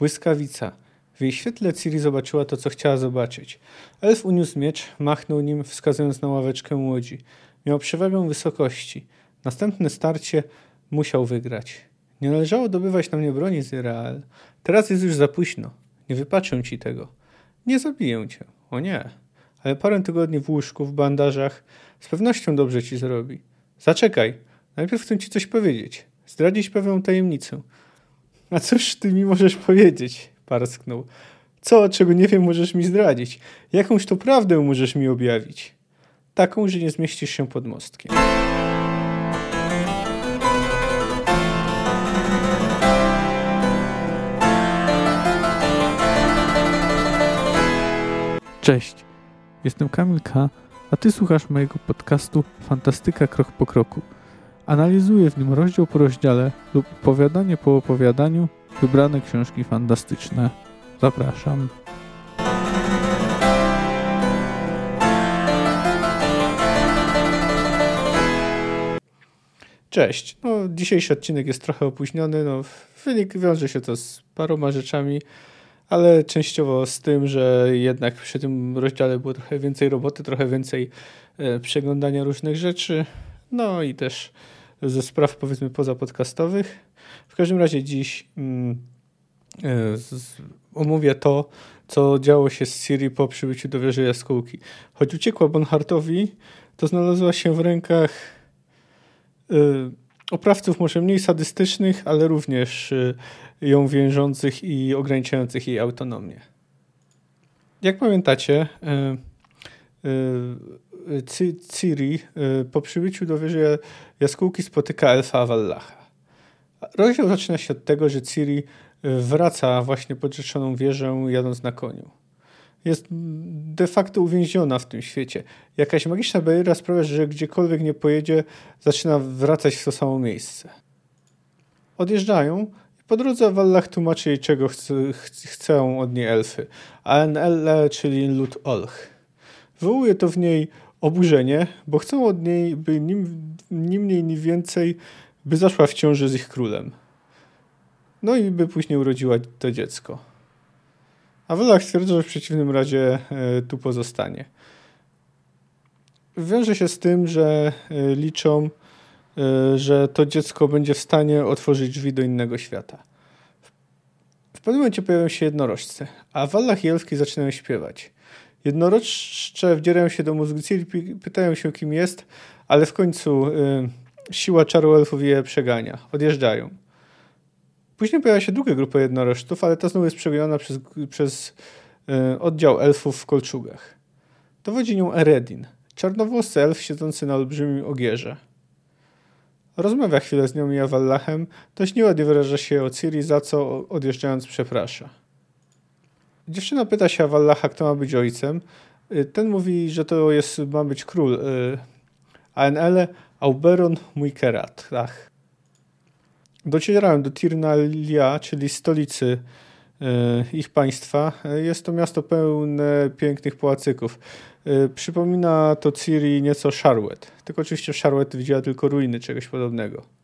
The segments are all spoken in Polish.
Błyskawica. W jej świetle Ciri zobaczyła to, co chciała zobaczyć. Elf uniósł miecz, machnął nim, wskazując na ławeczkę łodzi. Miał przewagę wysokości. Następne starcie musiał wygrać. Nie należało dobywać na mnie broni z Irael. Teraz jest już za późno. Nie wypaczę ci tego. Nie zabiję cię. O nie. Ale parę tygodni w łóżku, w bandażach z pewnością dobrze ci zrobi. Zaczekaj. Najpierw chcę ci coś powiedzieć. Zdradzić pewną tajemnicę. A cóż ty mi możesz powiedzieć? Parsknął. Co, czego nie wiem, możesz mi zdradzić? Jakąś to prawdę możesz mi objawić? Taką, że nie zmieścisz się pod mostkiem. Cześć, jestem Kamil K., a Ty słuchasz mojego podcastu Fantastyka Krok po Kroku. Analizuję w nim rozdział po rozdziale lub opowiadanie po opowiadaniu wybrane książki fantastyczne. Zapraszam. Cześć. No, dzisiejszy odcinek jest trochę opóźniony. No, wynik wiąże się to z paroma rzeczami, ale częściowo z tym, że jednak przy tym rozdziale było trochę więcej roboty, trochę więcej e, przeglądania różnych rzeczy, no i też ze spraw powiedzmy pozapodcastowych. W każdym razie dziś mm, e, omówię to, co działo się z Siri po przybyciu do wieży jaskółki. Choć uciekła Bonhartowi, to znalazła się w rękach y, oprawców może mniej sadystycznych, ale również y, ją wiążących i ograniczających jej autonomię. Jak pamiętacie, Ciri y, po przybyciu do wieży jaskółki spotyka elfa Wallacha. Rozdział zaczyna się od tego, że Ciri wraca właśnie pod rzeczoną wieżę jadąc na koniu. Jest de facto uwięziona w tym świecie. Jakaś magiczna bariera sprawia, że gdziekolwiek nie pojedzie, zaczyna wracać w to samo miejsce. Odjeżdżają i po drodze Wallach tłumaczy jej, czego chcą od niej elfy. ANL, czyli lud Olch. Wywołuje to w niej oburzenie, bo chcą od niej, by nim, ni mniej, ni więcej, by zaszła w ciąży z ich królem. No i by później urodziła to dziecko. A Wallach stwierdza, że w przeciwnym razie e, tu pozostanie. Wiąże się z tym, że e, liczą, e, że to dziecko będzie w stanie otworzyć drzwi do innego świata. W pewnym momencie pojawiają się jednorożce, a Wallach i Elfki zaczynają śpiewać. Jednorożce wdzierają się do mózgu Ciri, pytają się kim jest, ale w końcu y, siła czaru elfów je przegania. Odjeżdżają. Później pojawia się druga grupa jednorożców, ale ta znowu jest przeganiona przez, przez y, oddział elfów w kolczugach. Dowodzi nią Eredin, czarnowłosy elf siedzący na olbrzymim ogierze. Rozmawia chwilę z nią i Awallachem, dość nieładnie wyraża się o Ciri, za co odjeżdżając przeprasza. Dziewczyna pyta się Awallacha, kto ma być ojcem. Y, ten mówi, że to jest, ma być król y, ANL, Auberon Muikerat. Ach. Docierałem do Tirnalia, czyli stolicy y, ich państwa. Jest to miasto pełne pięknych pałacyków. Przypomina to Ciri nieco Charlotte. Tylko oczywiście Charlotte widziała tylko ruiny czegoś podobnego.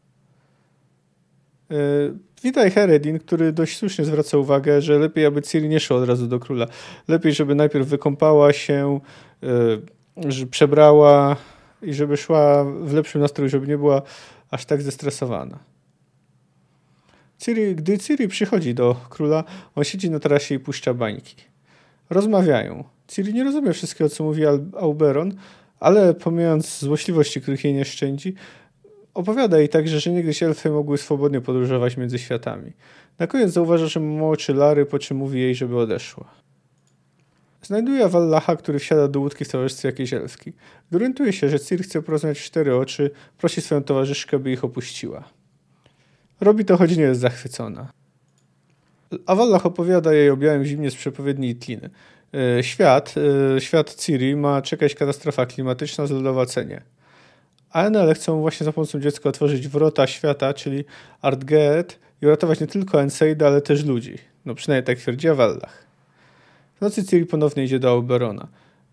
Witaj Heredin, który dość słusznie zwraca uwagę, że lepiej, aby Ciri nie szła od razu do króla. Lepiej, żeby najpierw wykąpała się, yy, przebrała i żeby szła w lepszym nastroju, żeby nie była aż tak zestresowana. Ciri, gdy Ciri przychodzi do króla, on siedzi na tarasie i puszcza bańki. Rozmawiają. Ciri nie rozumie wszystkiego, co mówi Auberon, ale pomijając złośliwości, których jej nie szczędzi, Opowiada jej także, że niegdyś elfy mogły swobodnie podróżować między światami. Na koniec zauważa, że ma oczy Lary, po czym mówi jej, żeby odeszła. Znajduje Wallacha, który wsiada do łódki w towarzystwie jakiejś elfki. Orientuje się, że Ciri chce porozmawiać w cztery oczy, prosi swoją towarzyszkę, by ich opuściła. Robi to, choć nie jest zachwycona. A Wallach opowiada jej o białym zimnie z przepowiedni Itliny. E, świat, e, świat Ciri ma czekać katastrofa klimatyczna z lodowacenie. ANL chcą właśnie za pomocą dziecka otworzyć wrota świata, czyli Artgeet i uratować nie tylko Enseida, ale też ludzi. No przynajmniej tak twierdzi Wallach. W nocy Ciri ponownie idzie do Auberona.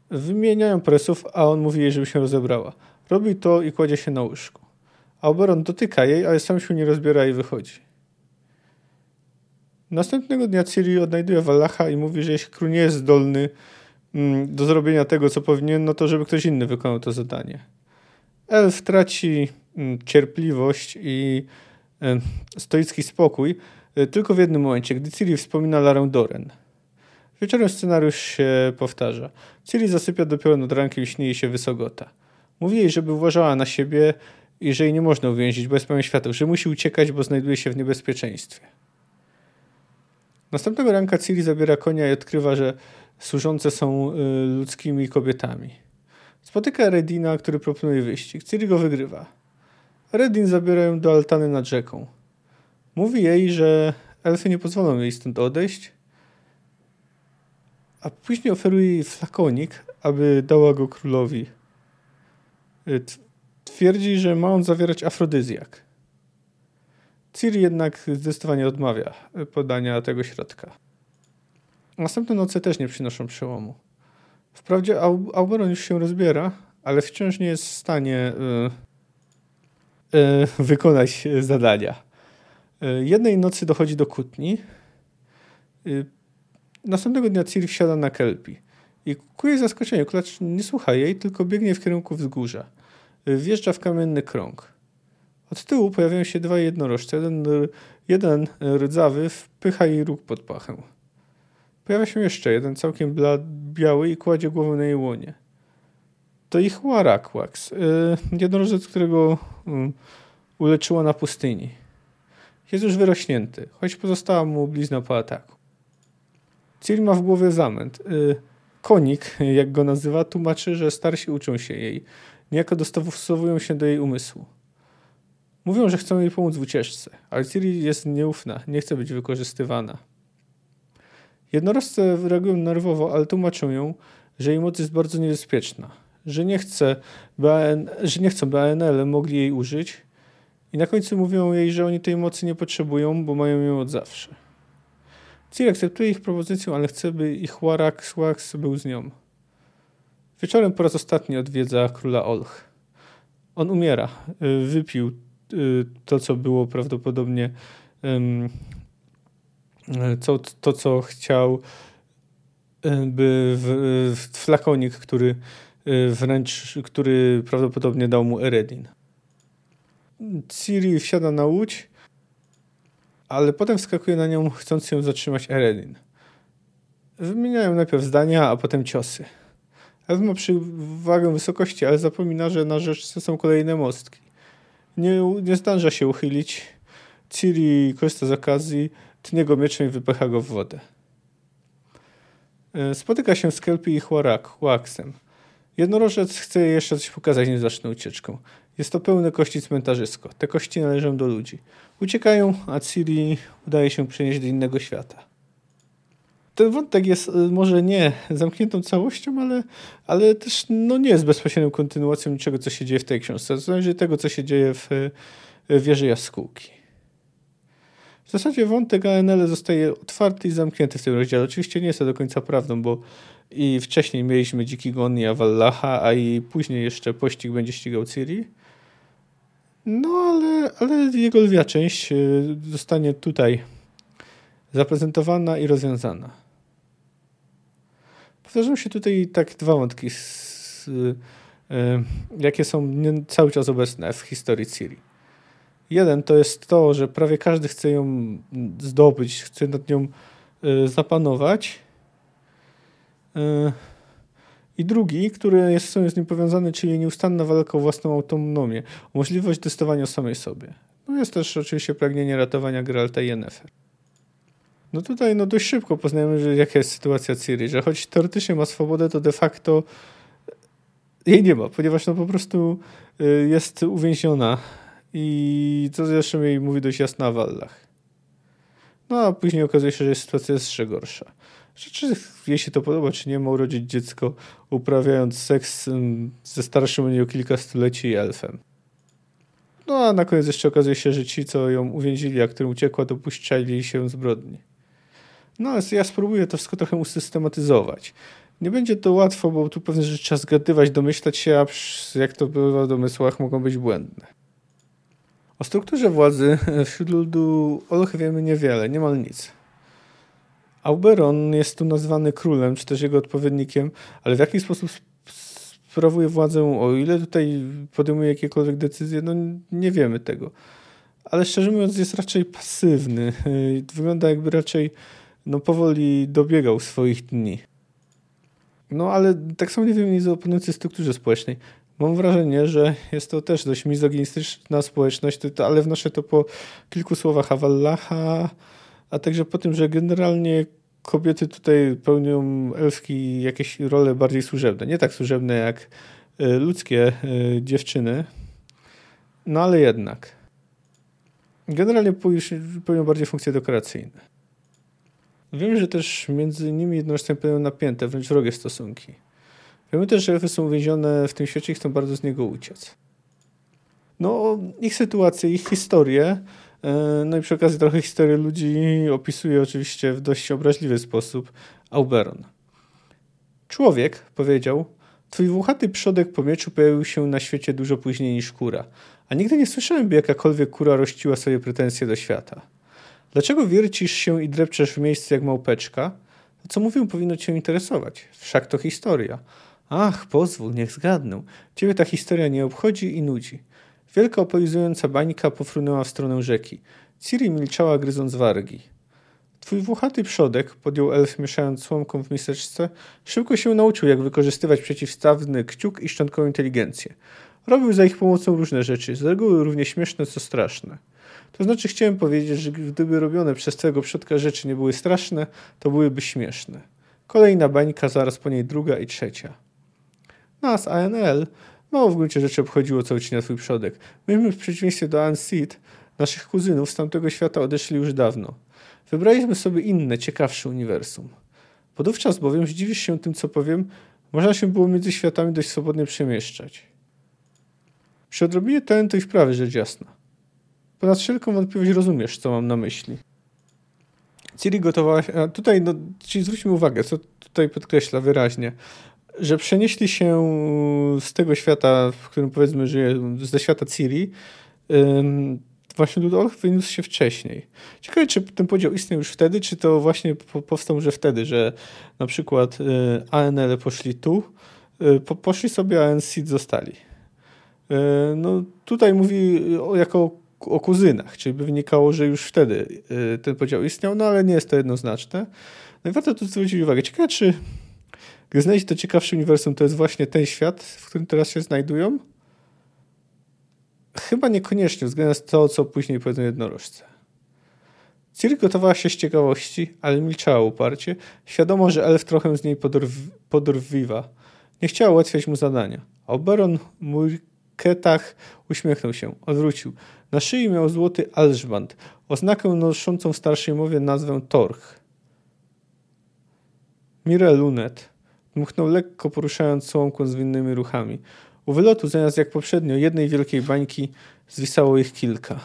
Wymieniają presów, a on mówi jej, żeby się rozebrała. Robi to i kładzie się na łóżku. Auberon dotyka jej, ale sam się nie rozbiera i wychodzi. Następnego dnia Ciri odnajduje Wallacha i mówi, że jeśli król nie jest zdolny mm, do zrobienia tego, co powinien, no to żeby ktoś inny wykonał to zadanie. Elf traci mm, cierpliwość i stoicki spokój e, tylko w jednym momencie, gdy Ciri wspomina Larę Doren. Wieczorem scenariusz się powtarza. Ciri zasypia dopiero nad rankiem śni jej się wysogota. Mówi jej, żeby uważała na siebie i że jej nie można uwięzić, bo jest pełen światów, że musi uciekać, bo znajduje się w niebezpieczeństwie. Następnego ranka Ciri zabiera konia i odkrywa, że służące są y, ludzkimi kobietami. Spotyka Redina, który proponuje wyścig. Ciri go wygrywa. Redin zabiera ją do altany nad rzeką. Mówi jej, że elfy nie pozwolą jej stąd odejść, a później oferuje jej flakonik, aby dała go królowi. Y, twierdzi, że ma on zawierać afrodyzjak. Ciri jednak zdecydowanie odmawia podania tego środka. Następne noce też nie przynoszą przełomu. Wprawdzie Auberon już się rozbiera, ale wciąż nie jest w stanie y, y, wykonać zadania. Y, jednej nocy dochodzi do kłótni. Następnego dnia Ciri wsiada na kelpi. I ku jej zaskoczeniu klacz nie słucha jej, tylko biegnie w kierunku wzgórza. Wjeżdża w kamienny krąg. Od tyłu pojawiają się dwa jednorożce. Jeden, jeden rdzawy wpycha jej róg pod pachę. Pojawia się jeszcze jeden, całkiem biały i kładzie głowę na jej łonie. To ich Warakwax, yy, jednorożec, którego yy, uleczyła na pustyni. Jest już wyrośnięty, choć pozostała mu blizna po ataku. Ciri ma w głowie zamęt. Yy, konik, jak go nazywa, tłumaczy, że starsi uczą się jej. Niejako dostosowują się do jej umysłu. Mówią, że chcą jej pomóc w ucieczce, ale Ciri jest nieufna, nie chce być wykorzystywana. Jednorożce reagują nerwowo, ale tłumaczą ją, że jej moc jest bardzo niebezpieczna, że nie, chce, BN, że nie chcą, by ANL mogli jej użyć i na końcu mówią jej, że oni tej mocy nie potrzebują, bo mają ją od zawsze. Ciri akceptuje ich propozycję, ale chce, by ich Warak Swax był z nią. Wieczorem po raz ostatni odwiedza króla Olch. On umiera. Wypił Y, to, co było prawdopodobnie co, to, co chciał y, by w, w flakonik, który y, wręcz, który prawdopodobnie dał mu Eredin. Ciri wsiada na łódź, ale potem wskakuje na nią, chcąc ją zatrzymać Eredin. Wymieniają najpierw zdania, a potem ciosy. Elf ma przywagę wysokości, ale zapomina, że na rzeczce są kolejne mostki. Nie, nie zdąża się uchylić. Ciri korzysta z okazji, tnie go mieczem i wypycha go w wodę. E, spotyka się z Kelpi i Chłaksem. Jednorożec chce jeszcze coś pokazać nieznaczną ucieczką. Jest to pełne kości cmentarzysko. Te kości należą do ludzi. Uciekają, a Ciri udaje się przenieść do innego świata ten wątek jest y, może nie zamkniętą całością, ale, ale też no, nie jest bezpośrednią kontynuacją niczego, co się dzieje w tej książce. To zależy tego, co się dzieje w, w wieży jaskółki. W zasadzie wątek ANL zostaje otwarty i zamknięty w tym rozdziale. Oczywiście nie jest to do końca prawdą, bo i wcześniej mieliśmy Dziki Gon Wallacha, a i później jeszcze pościg będzie ścigał Ciri. No ale, ale jego lwia część y, zostanie tutaj zaprezentowana i rozwiązana. Powtarzają się tutaj tak dwa wątki, z, y, jakie są cały czas obecne w historii Ciri. Jeden to jest to, że prawie każdy chce ją zdobyć, chce nad nią y, zapanować. Y, I drugi, który jest, są z nim powiązany, czyli nieustanna walka o własną autonomię, możliwość testowania samej sobie. No jest też oczywiście pragnienie ratowania Geralta i Yennefer. No tutaj no dość szybko poznajemy, że jaka jest sytuacja Ciri, że choć teoretycznie ma swobodę, to de facto jej nie ma, ponieważ no po prostu y, jest uwięziona i co zresztą jej mówi dość jasno o Wallach. No a później okazuje się, że sytuacja jest jeszcze gorsza. Że czy jej się to podoba, czy nie, ma urodzić dziecko uprawiając seks ze starszym o niej o kilka stuleci elfem. No a na koniec jeszcze okazuje się, że ci, co ją uwięzili, a którym uciekła, dopuszczali się zbrodni. No ale ja spróbuję to wszystko trochę usystematyzować. Nie będzie to łatwo, bo tu pewne rzeczy trzeba zgadywać, domyślać się, a jak to bywa w domysłach, mogą być błędne. O strukturze władzy wśród ludu Olch wiemy niewiele, niemal nic. Auberon jest tu nazwany królem, czy też jego odpowiednikiem, ale w jaki sposób sprawuje władzę, o ile tutaj podejmuje jakiekolwiek decyzje, no nie wiemy tego. Ale szczerze mówiąc jest raczej pasywny. Wygląda jakby raczej no, powoli dobiegał swoich dni. No ale tak samo nie wiem nic o oponującej strukturze społecznej. Mam wrażenie, że jest to też dość mizoginistyczna społeczność, ale wnoszę to po kilku słowach Avallacha, a także po tym, że generalnie kobiety tutaj pełnią elfki jakieś role bardziej służebne. Nie tak służebne jak e, ludzkie e, dziewczyny, no ale jednak. Generalnie pełnią bardziej funkcje dekoracyjne. Wiemy, że też między nimi jednocześnie pełnią napięte, wręcz wrogie stosunki. Wiemy też, że elfy są uwięzione w tym świecie i chcą bardzo z niego uciec. No, ich sytuację, ich historię, e, no i przy okazji trochę historię ludzi opisuje oczywiście w dość obraźliwy sposób Auberon. Człowiek, powiedział, twój włochaty przodek po mieczu pojawił się na świecie dużo później niż kura, a nigdy nie słyszałem, by jakakolwiek kura rościła sobie pretensje do świata. Dlaczego wiercisz się i drepczesz w miejscu jak małpeczka? Co mówię powinno cię interesować. Wszak to historia. Ach, pozwól, niech zgadnę. Ciebie ta historia nie obchodzi i nudzi. Wielka opoizująca bańka pofrunęła w stronę rzeki. Ciri milczała, gryząc wargi. Twój włochaty przodek, podjął elf mieszając słomką w miseczce, szybko się nauczył, jak wykorzystywać przeciwstawny kciuk i szczątkową inteligencję. Robił za ich pomocą różne rzeczy, z reguły równie śmieszne, co straszne. To znaczy chciałem powiedzieć, że gdyby robione przez twojego przodka rzeczy nie były straszne, to byłyby śmieszne. Kolejna bańka, zaraz po niej druga i trzecia. Nas, ANL, mało w gruncie rzeczy obchodziło, co uczynia twój przodek. Myśmy w przeciwieństwie do Anseed, naszych kuzynów z tamtego świata odeszli już dawno. Wybraliśmy sobie inne, ciekawsze uniwersum. Podówczas bowiem, zdziwisz się tym, co powiem, można się było między światami dość swobodnie przemieszczać. Przy odrobinie talentu i wprawy, rzecz jasna. Ponad wszelką wątpliwość rozumiesz, co mam na myśli. Ciri gotowała się, a tutaj, no, czyli zwróćmy uwagę, co tutaj podkreśla wyraźnie, że przenieśli się z tego świata, w którym powiedzmy żyje, ze świata Ciri, właśnie Ludolf wyniósł się wcześniej. Ciekawe, czy ten podział istniał już wtedy, czy to właśnie powstał że wtedy, że na przykład y, ANL poszli tu, y, po, poszli sobie, a NSID zostali. Y, no tutaj mówi jako o kuzynach, czyli by wynikało, że już wtedy ten podział istniał, no ale nie jest to jednoznaczne. No i warto tu zwrócić uwagę. Ciekawe, czy gdy znajdzie to ciekawsze uniwersum, to jest właśnie ten świat, w którym teraz się znajdują? Chyba niekoniecznie, względem to, co później powiedzą jednorożce. Ciri gotowała się z ciekawości, ale milczała uparcie, świadomo, że elf trochę z niej podrw podrwiwa. Nie chciała ułatwiać mu zadania. Oberon mój ketach uśmiechnął się, odwrócił. Na szyi miał złoty alżband, oznakę noszącą w starszej mowie nazwę torch. Mire Lunet dmuchnął lekko, poruszając słomką zwinnymi ruchami. U wylotu, zamiast jak poprzednio jednej wielkiej bańki, zwisało ich kilka.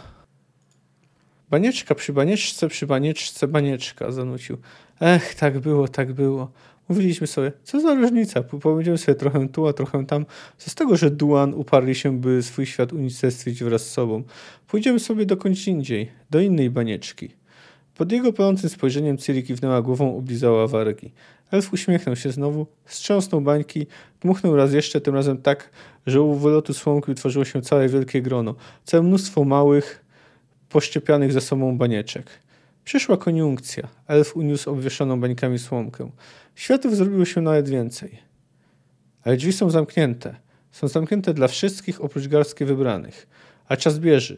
Banieczka przy banieczce, przy banieczce, banieczka, zanucił. Ech, tak było, tak było. Mówiliśmy sobie, co za różnica, powiedziemy sobie trochę tu, a trochę tam. Co z tego, że Duan uparli się, by swój świat unicestwić wraz z sobą. Pójdziemy sobie dokądś indziej, do innej banieczki. Pod jego pełącym spojrzeniem Ciri kiwnęła głową, oblizała wargi. Elf uśmiechnął się znowu, strząsnął bańki, dmuchnął raz jeszcze, tym razem tak, że u wylotu słomki utworzyło się całe wielkie grono, całe mnóstwo małych, poszczepianych ze sobą banieczek. Przyszła koniunkcja. Elf uniósł obwieszoną bańkami słomkę. Światów zrobiło się nawet więcej. Ale drzwi są zamknięte. Są zamknięte dla wszystkich oprócz garstki wybranych. A czas bierze.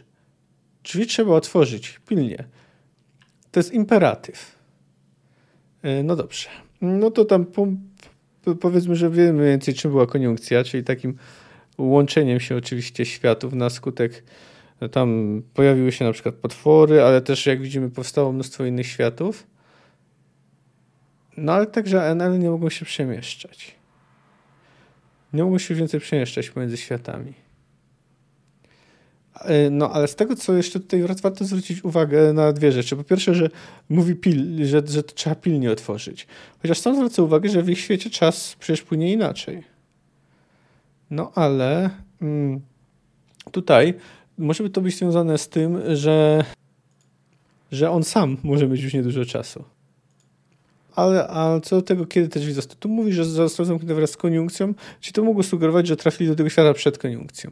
Drzwi trzeba otworzyć, pilnie. To jest imperatyw. E, no dobrze. No to tam po, po, powiedzmy, że wiemy więcej czym była koniunkcja, czyli takim łączeniem się oczywiście światów na skutek tam pojawiły się na przykład potwory, ale też jak widzimy powstało mnóstwo innych światów. No ale także NL nie mogą się przemieszczać. Nie mogą się więcej przemieszczać pomiędzy światami. E, no, ale z tego, co jeszcze tutaj warto zwrócić uwagę na dwie rzeczy. Po pierwsze, że mówi pil, że, że to trzeba pilnie otworzyć. Chociaż sam zwraca uwagę, że w ich świecie czas przecież płynie inaczej. No, ale mm, tutaj może by to być związane z tym, że, że on sam może mieć już niedużo czasu. ale a co do tego, kiedy te drzwi zostały? Tu mówi, że zostały zamknięte wraz z koniunkcją, czyli to mogło sugerować, że trafili do tego świata przed koniunkcją.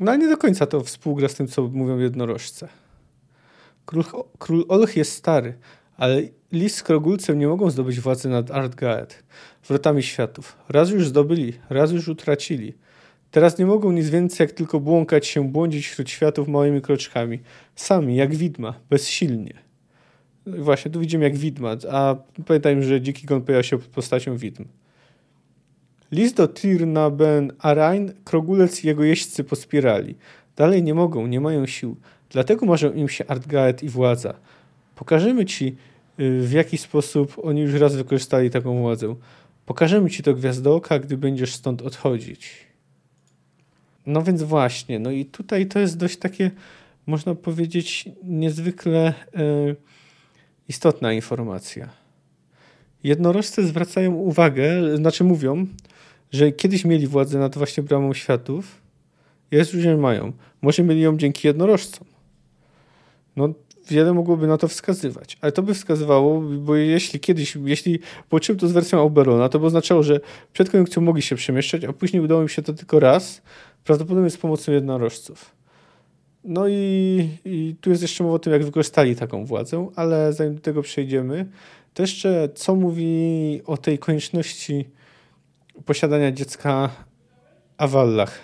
No ale nie do końca to współgra z tym, co mówią jednorożce. Król, król Olch jest stary, ale Lis z Krogulcem nie mogą zdobyć władzy nad Ardgaet, wrotami światów. Raz już zdobyli, raz już utracili. Teraz nie mogą nic więcej, jak tylko błąkać się, błądzić wśród światów małymi kroczkami. Sami, jak widma, bezsilnie. No właśnie, tu widzimy jak widma, a pamiętajmy, że Dziki Gon pojawia się pod postacią widm. List do Tirna ben Arain, Krogulec i jego jeźdźcy po spirali. Dalej nie mogą, nie mają sił. Dlatego marzą im się Artgaet i władza. Pokażemy ci, y, w jaki sposób oni już raz wykorzystali taką władzę. Pokażemy ci to gwiazdoka, gdy będziesz stąd odchodzić. No więc właśnie, no i tutaj to jest dość takie, można powiedzieć, niezwykle y, istotna informacja. Jednorożcy zwracają uwagę, znaczy mówią, że kiedyś mieli władzę nad właśnie bramą światów, jest już nie mają. Może mieli ją dzięki jednorożcom. No, wiele mogłoby na to wskazywać. Ale to by wskazywało, bo jeśli kiedyś, jeśli połączymy to z wersją Oberona, to by oznaczało, że przed koniunkcją mogli się przemieszczać, a później udało im się to tylko raz, prawdopodobnie z pomocą jednorożców. No i, i tu jest jeszcze mowa o tym, jak wykorzystali taką władzę, ale zanim do tego przejdziemy, to jeszcze co mówi o tej konieczności posiadania dziecka Awallach.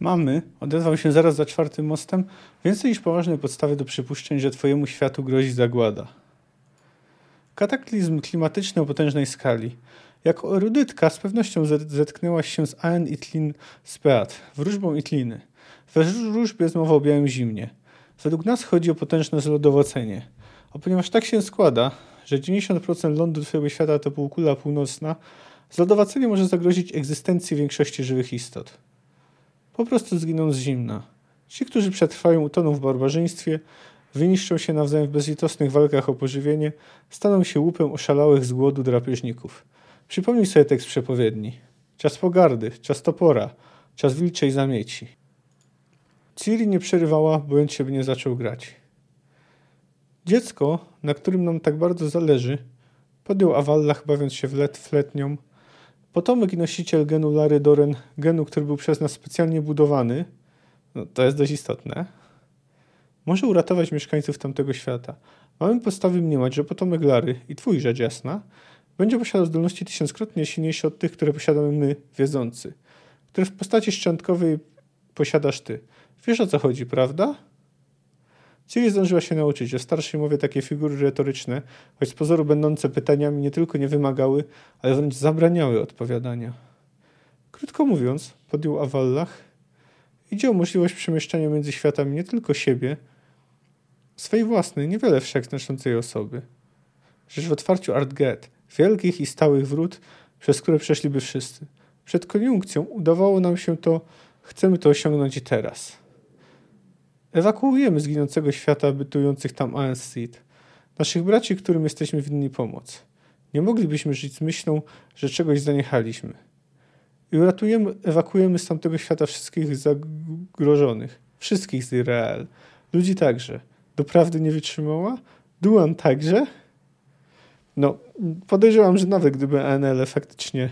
Mamy, odezwał się zaraz za czwartym mostem, więcej niż poważne podstawy do przypuszczeń, że twojemu światu grozi zagłada. Kataklizm klimatyczny o potężnej skali. Jako erudytka z pewnością zetknęłaś się z Aen Itlin Speat, wróżbą Itliny. We wróżbie jest mowa o białym zimnie. Według nas chodzi o potężne zlodowocenie. A ponieważ tak się składa, że 90% lądu twojego świata to półkula północna, zlodowacenie może zagrozić egzystencji większości żywych istot po prostu zginą z zimna. Ci, którzy przetrwają, utoną w barbarzyństwie, wyniszczą się nawzajem w bezlitosnych walkach o pożywienie, staną się łupem oszalałych z głodu drapieżników. Przypomnij sobie tekst przepowiedni. Czas pogardy, czas topora, czas wilczej zamieci. Ciri nie przerywała, bo się by nie zaczął grać. Dziecko, na którym nam tak bardzo zależy, podjął Awallach bawiąc się w let fletnią, Potomek i nosiciel genu Lary Doren, genu, który był przez nas specjalnie budowany, no, to jest dość istotne, może uratować mieszkańców tamtego świata. Mamy podstawy mniemać, że potomek Lary i twój rzecz jasna będzie posiadał zdolności tysiąckrotnie silniejsze od tych, które posiadamy my, wiedzący, które w postaci szczątkowej posiadasz ty. Wiesz o co chodzi, prawda? Ciri zdążyła się nauczyć, że starszej mowie takie figury retoryczne, choć z pozoru będące pytaniami, nie tylko nie wymagały, ale wręcz zabraniały odpowiadania. Krótko mówiąc, podjął Awallach, idzie o możliwość przemieszczania między światami nie tylko siebie, swej własnej, niewiele wszechznaczącej osoby. Rzecz w otwarciu Artget, wielkich i stałych wrót, przez które przeszliby wszyscy. Przed koniunkcją udawało nam się to, chcemy to osiągnąć i teraz. Ewakuujemy z ginącego świata bytujących tam Aenseed, naszych braci, którym jesteśmy winni pomoc. Nie moglibyśmy żyć z myślą, że czegoś zaniechaliśmy. I uratujemy, ewakuujemy z tamtego świata wszystkich zagrożonych, wszystkich z Izrael. Ludzi także. Doprawdy nie wytrzymała? Duan także? No, podejrzewam, że nawet gdyby ANL faktycznie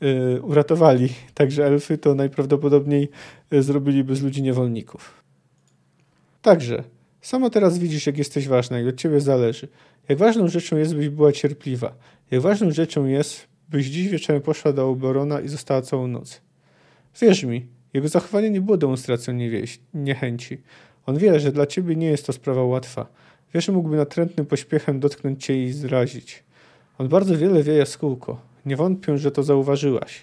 yy, uratowali także elfy, to najprawdopodobniej yy, zrobiliby z ludzi niewolników. Także, sama teraz widzisz, jak jesteś ważna, jak od ciebie zależy. Jak ważną rzeczą jest, byś była cierpliwa. Jak ważną rzeczą jest, byś dziś wieczorem poszła do Oberona i została całą noc. Wierz mi, jego zachowanie nie było demonstracją niechęci. On wie, że dla ciebie nie jest to sprawa łatwa. Wiesz, że mógłby natrętnym pośpiechem dotknąć cię i zrazić. On bardzo wiele wie, jaskółko. Nie wątpię, że to zauważyłaś.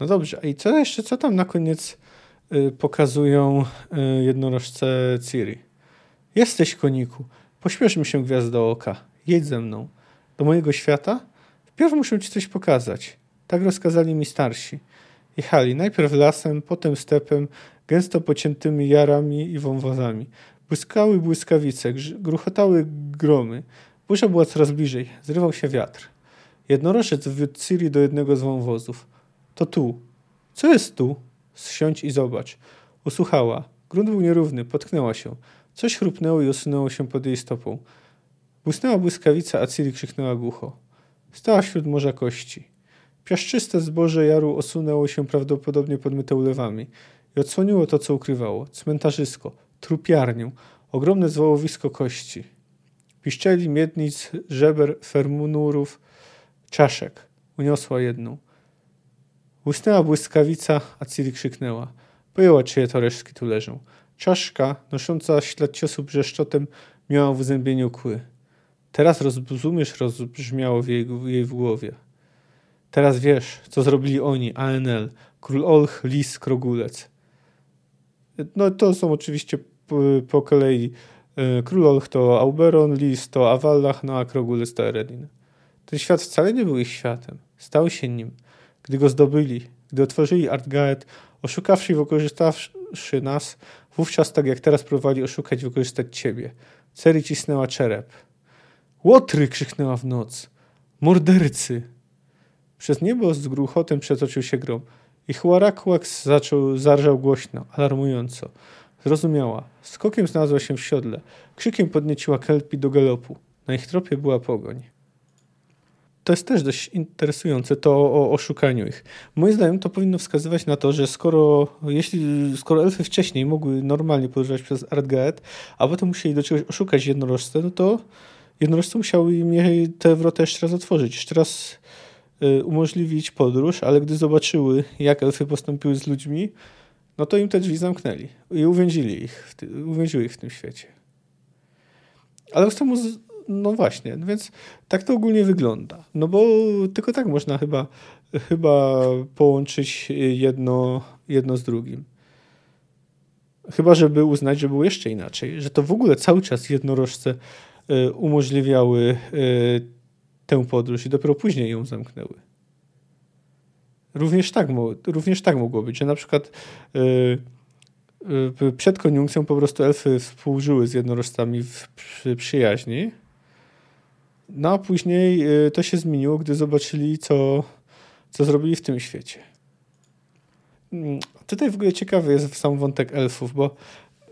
No dobrze, a i co jeszcze, co tam na koniec pokazują y, jednorożce Ciri. Jesteś koniku, pośpieszmy się gwiazdo oka, jedź ze mną. Do mojego świata? Wpierw muszę ci coś pokazać. Tak rozkazali mi starsi. Jechali najpierw lasem, potem stepem, gęsto pociętymi jarami i wąwozami. Błyskały błyskawice, gruchotały gromy. Burza była coraz bliżej, zrywał się wiatr. Jednorożec wiódł Ciri do jednego z wąwozów. To tu. Co jest tu? Zsiądź i zobacz. Usłuchała. Grunt był nierówny, potknęła się. Coś chrupnęło i osunęło się pod jej stopą. Błysnęła błyskawica, a Ciri krzyknęła głucho. Stała wśród morza kości. Piaszczyste zboże jaru osunęło się prawdopodobnie podmyte ulewami i odsłoniło to, co ukrywało. Cmentarzysko, trupiarnię, ogromne zwałowisko kości. Piszczeli, miednic, żeber, fermunurów, czaszek. Uniosła jedną. Błysnęła błyskawica, a Ciri krzyknęła. Pojęła, czyje to resztki tu leżą. Czaszka, nosząca ślad ciosu brzeszczotem, miała w uzębieniu kły. Teraz rozumiesz, rozbrzmiało w jej, jej w głowie. Teraz wiesz, co zrobili oni, ANL, król Olch, Lis, Krogulec. No to są oczywiście po, kolei. E, król Olch to Auberon, Lis to Avallach, no a Krogulec to Eredin. Ten świat wcale nie był ich światem. Stał się nim. Gdy go zdobyli, gdy otworzyli Artgaet, oszukawszy i wykorzystawszy nas, wówczas tak jak teraz próbowali oszukać i wykorzystać ciebie. Ceri cisnęła czerep. Łotry! krzyknęła w noc. Mordercy! Przez niebo z gruchotem przetoczył się grom. I Huarakłaks zaczął, zarżał głośno, alarmująco. Zrozumiała. Skokiem znalazła się w siodle. Krzykiem podnieciła kelpi do galopu. Na ich tropie była pogoń. To jest też dość interesujące, to o oszukaniu ich. Moim zdaniem to powinno wskazywać na to, że skoro, jeśli, skoro elfy wcześniej mogły normalnie podróżować przez Ardgaet, a potem musieli do czegoś oszukać jednorożce, no to jednorożce musiały im te wrota jeszcze raz otworzyć, jeszcze raz y, umożliwić podróż, ale gdy zobaczyły, jak elfy postąpiły z ludźmi, no to im te drzwi zamknęli i uwięzili ich, uwięziły ich w tym świecie. Ale z temu no właśnie, no więc tak to ogólnie wygląda. No bo tylko tak można chyba, chyba połączyć jedno, jedno z drugim. Chyba, żeby uznać, że było jeszcze inaczej, że to w ogóle cały czas jednorożce y, umożliwiały y, tę podróż i dopiero później ją zamknęły. Również tak, również tak mogło być, że na przykład y, przed koniunkcją po prostu elfy współżyły z jednorożcami w przyjaźni, no a później y, to się zmieniło, gdy zobaczyli, co, co zrobili w tym świecie. Mm, tutaj w ogóle ciekawy jest sam wątek elfów, bo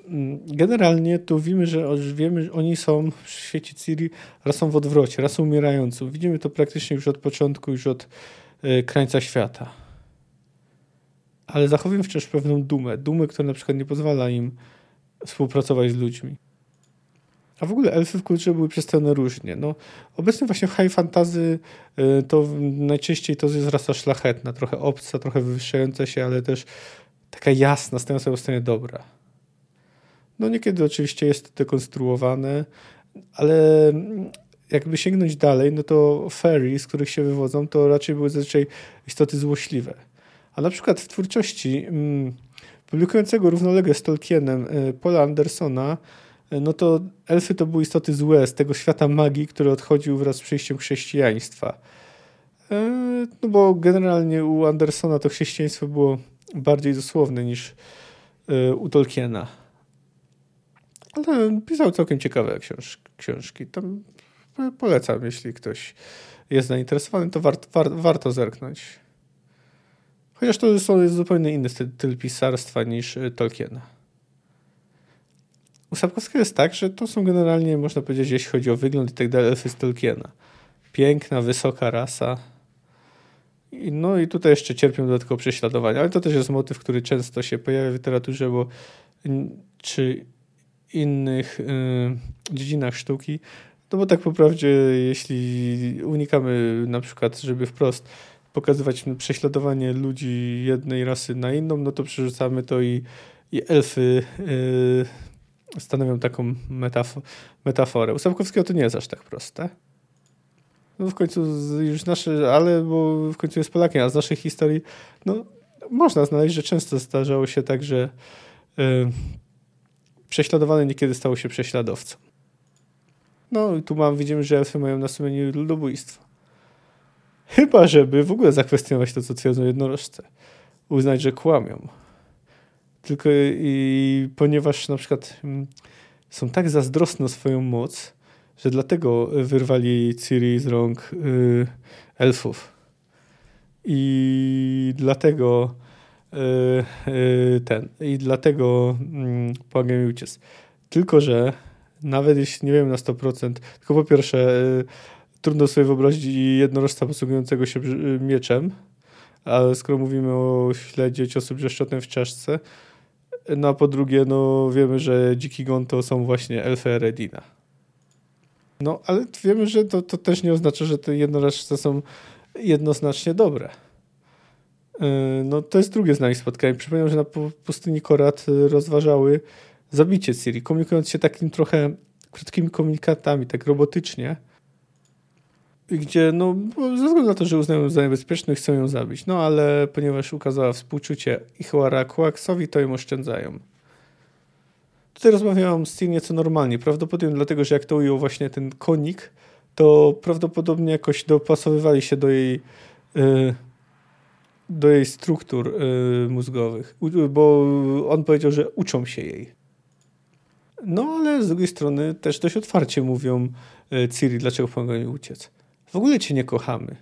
mm, generalnie tu wiemy, że wiemy, że oni są w świecie Ciri rasą w odwrocie, rasą umierającą. Widzimy to praktycznie już od początku, już od y, krańca świata. Ale zachowują wciąż pewną dumę. Dumę, która na przykład nie pozwala im współpracować z ludźmi. A w ogóle elfy w kulturze były przedstawione różnie. No, obecnie właśnie w high fantasy y, to najczęściej to jest rasa szlachetna, trochę obca, trochę wywyższająca się, ale też taka jasna, stająca po stronie dobra. No niekiedy oczywiście jest to dekonstruowane, ale jakby sięgnąć dalej, no to fairy, z których się wywodzą, to raczej były zazwyczaj istoty złośliwe. A na przykład w twórczości mm, publikującego równoległe z Tolkienem y, Paula Andersona no to elfy to były istoty złe z tego świata magii, który odchodził wraz z przyjściem chrześcijaństwa. E, no bo generalnie u Andersona to chrześcijaństwo było bardziej dosłowne niż e, u Tolkiena. Ale pisał całkiem ciekawe książ książki. Tam polecam, jeśli ktoś jest zainteresowany, to wart, war, warto zerknąć. Chociaż to jest zupełnie inny styl pisarstwa niż Tolkiena. U Sapkowskiego jest tak, że to są generalnie, można powiedzieć, jeśli chodzi o wygląd i tak dalej, elfy z Tolkiena. Piękna, wysoka rasa. I, no i tutaj jeszcze cierpią dodatkowo prześladowania, ale to też jest motyw, który często się pojawia w literaturze, bo czy innych y, dziedzinach sztuki, no bo tak po prawdzie, jeśli unikamy na przykład, żeby wprost pokazywać prześladowanie ludzi jednej rasy na inną, no to przerzucamy to i, i elfy y, stanowią taką metafo metaforę. U Sapkowskiego to nie jest aż tak proste. No w końcu już nasze, ale bo w końcu jest Polakiem, a z naszej historii no, można znaleźć, że często zdarzało się tak, że yy, prześladowany niekiedy stało się prześladowcą. No i tu mam, widzimy, że elfy mają na sumieniu ludobójstwo. Chyba, żeby w ogóle zakwestionować to, co twierdzą jednorożce. Uznać, że kłamią. Tylko i ponieważ na przykład mm, są tak zazdrosne swoją moc, że dlatego wyrwali Ciri z rąk y, elfów. I dlatego y, y, ten, i dlatego y, mm, pomagają uciec. Tylko, że Nawet jeśli nie wiem na 100%, tylko po pierwsze, trudno sobie wyobrazić jednorożca posługującego się mieczem, ale skoro mówimy o śledzie ciosu brzeszczotem w czaszce, no a po drugie, no wiemy, że dziki gon to są właśnie elfy Eredina. No, ale wiemy, że to, to też nie oznacza, że te jednorożce są jednoznacznie dobre. Y, no, to jest drugie z nich spotkanie. Przypominam, że na pustyni Korat rozważały zabicie Ciri, komunikując się takim trochę krótkimi komunikatami, tak robotycznie, gdzie no, ze względu na to, że uznają ją za niebezpieczną chcą ją zabić. No ale ponieważ ukazała współczucie Ichwara Kłaksowi, to ją oszczędzają. Tutaj rozmawiałam z Ciri nieco normalnie, prawdopodobnie dlatego, że jak to ujął właśnie ten konik, to prawdopodobnie jakoś dopasowywali się do jej y, do jej struktur y, mózgowych, bo on powiedział, że uczą się jej. No ale z drugiej strony też dość otwarcie mówią e, Ciri, dlaczego pomagają mi uciec. W ogóle cię nie kochamy,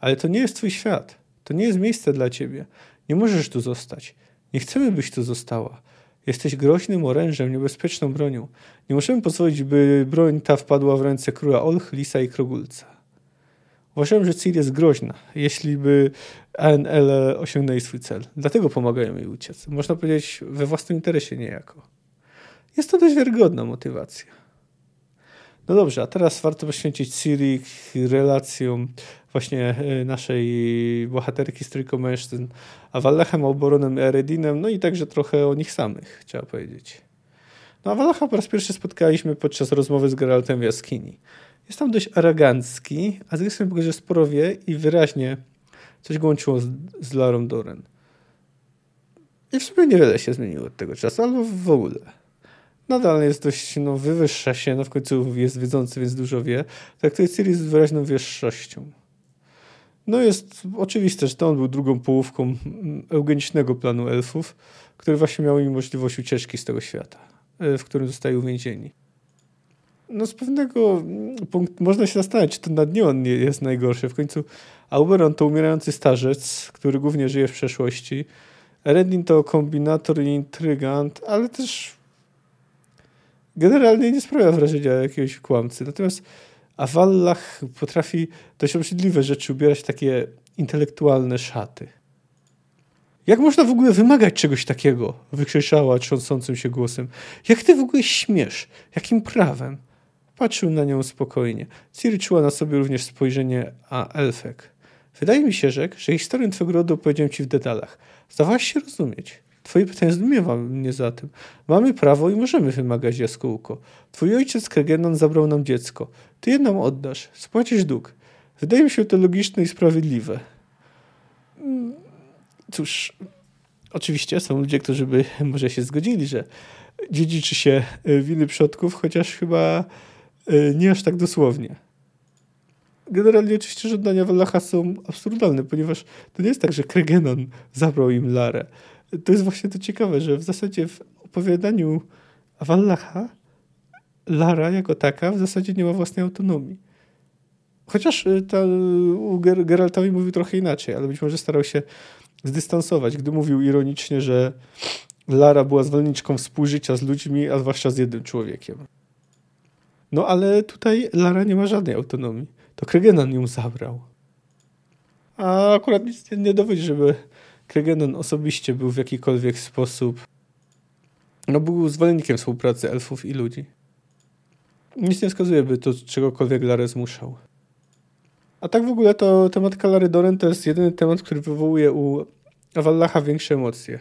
ale to nie jest twój świat. To nie jest miejsce dla ciebie. Nie możesz tu zostać. Nie chcemy, byś tu została. Jesteś groźnym orężem, niebezpieczną bronią. Nie możemy pozwolić, by broń ta wpadła w ręce króla Olch, Lisa i Krogulca. Uważałem, że Ciri jest groźna, jeśli by ANL osiągnęli swój cel. Dlatego pomagają jej uciec. Można powiedzieć we własnym interesie niejako. Jest to dość wiarygodna motywacja. No dobrze, a teraz warto poświęcić Ciri relacjom właśnie e, naszej bohaterki z trójką mężczyzn, a Wallachem, Oboronem Eredinem, no i także trochę o nich samych, trzeba powiedzieć. No a Wallacha po raz pierwszy spotkaliśmy podczas rozmowy z Geraltem w jaskini. Jest tam dość arogancki, a z drugiej strony że sporo wie i wyraźnie coś go łączyło z, z Larą Doren. I w sumie niewiele się zmieniło od tego czasu, albo w ogóle nadal jest dość, no wywyższa się, no w końcu jest wiedzący, więc dużo wie. Traktuje Ciri z wyraźną wyższością. No jest oczywiste, że to on był drugą połówką eugenicznego planu elfów, który właśnie miał im możliwość ucieczki z tego świata, e, w którym zostali uwięzieni. No z pewnego punktu można się zastanawiać, czy to na dnie on nie jest najgorszy. W końcu Auberon to umierający starzec, który głównie żyje w przeszłości. Eredin to kombinator i intrygant, ale też generalnie nie sprawia wrażenia jakiegoś kłamcy. Natomiast Awallach potrafi dość obrzydliwe rzeczy ubierać takie intelektualne szaty. Jak można w ogóle wymagać czegoś takiego? Wykrzyczała trząsącym się głosem. Jak ty w ogóle śmiesz? Jakim prawem? Patrzył na nią spokojnie. Ciri czuła na sobie również spojrzenie a elfek. Wydaje mi się, rzekł, że historię twego rodu opowiedziałem ci w detalach. Zdawałaś się rozumieć. Twoje pytanie zdumiewa mnie za tym. Mamy prawo i możemy wymagać jaskółko. Twój ojciec Kregenon zabrał nam dziecko. Ty je nam oddasz. Spłacisz dług. Wydaje mi się to logiczne i sprawiedliwe. Mm, cóż, oczywiście są ludzie, którzy by może się zgodzili, że dziedziczy się e, winy przodków, chociaż chyba e, nie aż tak dosłownie. Generalnie oczywiście żądania Wallacha są absurdalne, ponieważ to nie jest tak, że Kregenon zabrał im Larę to jest właśnie to ciekawe, że w zasadzie w opowiadaniu Wallacha Lara jako taka w zasadzie nie ma własnej autonomii. Chociaż y, ta, u Geraltowi mówił trochę inaczej, ale być może starał się zdystansować, gdy mówił ironicznie, że Lara była zwolenniczką współżycia z ludźmi, a zwłaszcza z jednym człowiekiem. No ale tutaj Lara nie ma żadnej autonomii. To Kregenan ją zabrał. A akurat nic nie dowodzi, żeby Kregenon osobiście był w jakikolwiek sposób no był zwolennikiem współpracy elfów i ludzi. Nic nie wskazuje, by to czegokolwiek Larę zmuszał. A tak w ogóle to temat Kalary Doren to jest jedyny temat, który wywołuje u Wallacha większe emocje.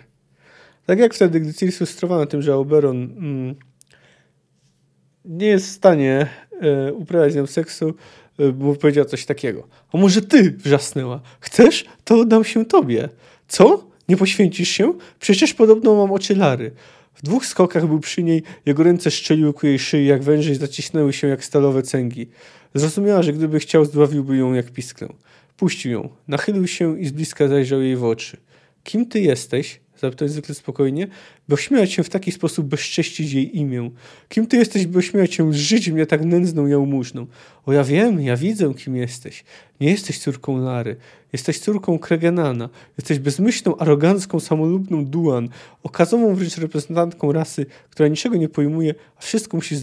Tak jak wtedy, gdy Ciri frustrowana tym, że Oberon mm, nie jest w stanie e, uprawiać z nią seksu, e, bo powiedziała coś takiego. A może ty wrzasnęła? Chcesz? To oddam się tobie. Co? Nie poświęcisz się? Przecież podobno mam oczy Lary. W dwóch skokach był przy niej, jego ręce szczeliły ku jej szyi, jak węże zacisnęły się jak stalowe cęgi. Zrozumiała, że gdyby chciał, zdławiłby ją jak pisklę. Puścił ją, nachylił się i z bliska zajrzał jej w oczy. Kim ty jesteś? Zapytał zwykle spokojnie, by ośmiałać się w taki sposób bezcześcić jej imię. Kim ty jesteś, by ośmiałać się żyć mnie tak nędzną jałmużną? O ja wiem, ja widzę, kim jesteś. Nie jesteś córką Lary. Jesteś córką Kregenana. Jesteś bezmyślną, arogancką, samolubną Duan. Okazową wręcz reprezentantką rasy, która niczego nie pojmuje, a wszystko musi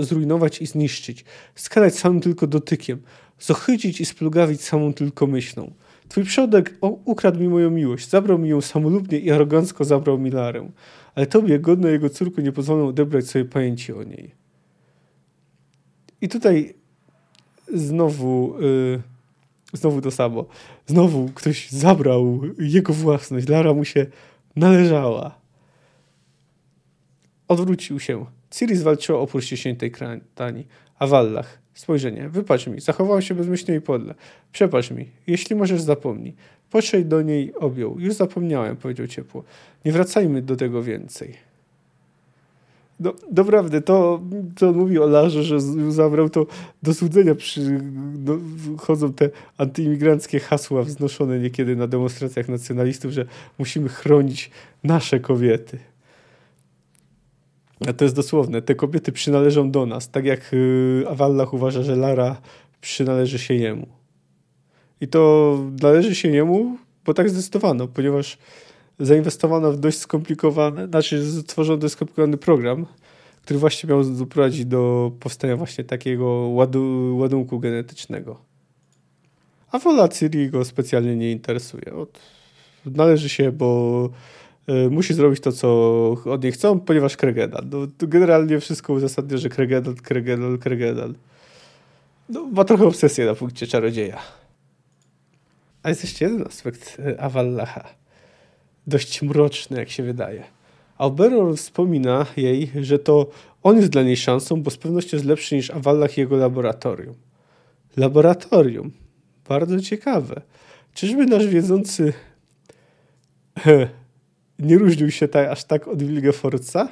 zrujnować i zniszczyć. Skalać samym tylko dotykiem. Zohydzić i splugawić samą tylko myślą. Twój przodek ukradł mi moją miłość, zabrał mi ją samolubnie i arogancko zabrał mi Larę. Ale tobie, godno jego córku, nie pozwolę odebrać sobie pamięci o niej. I tutaj znowu, yy, znowu to samo. Znowu ktoś zabrał jego własność. Lara mu się należała. Odwrócił się. Ciri zwalczyła opór ściśniętej krani, a Wallach Spojrzenie. Wypatrz mi. Zachowałem się bezmyślnie i podle. Przepatrz mi. Jeśli możesz, zapomnij. Podszedł do niej, objął. Już zapomniałem, powiedział ciepło. Nie wracajmy do tego więcej. No, naprawdę, to, co mówi o Larze, że zabrał to do złudzenia. Przy, no, chodzą te antyimigranckie hasła wznoszone niekiedy na demonstracjach nacjonalistów, że musimy chronić nasze kobiety. To jest dosłowne. Te kobiety przynależą do nas, tak jak y, Awallah uważa, że Lara przynależy się jemu. I to należy się jemu, bo tak zdecydowano, ponieważ zainwestowano w dość skomplikowany, znaczy stworzono dość skomplikowany program, który właśnie miał doprowadzić do powstania właśnie takiego ładu, ładunku genetycznego. A wola Ciri go specjalnie nie interesuje. Od, należy się, bo musi zrobić to, co od niej chcą, ponieważ Kregedal. No, generalnie wszystko uzasadnia, że Kregedal, Kregedal, Kregedal. No, ma trochę obsesję na punkcie czarodzieja. A jest jeszcze jeden aspekt e, Avallaha. Dość mroczny, jak się wydaje. Alberon wspomina jej, że to on jest dla niej szansą, bo z pewnością jest lepszy niż Avallah i jego laboratorium. Laboratorium. Bardzo ciekawe. Czyżby nasz wiedzący nie różnił się tak, aż tak od Wilgefortza.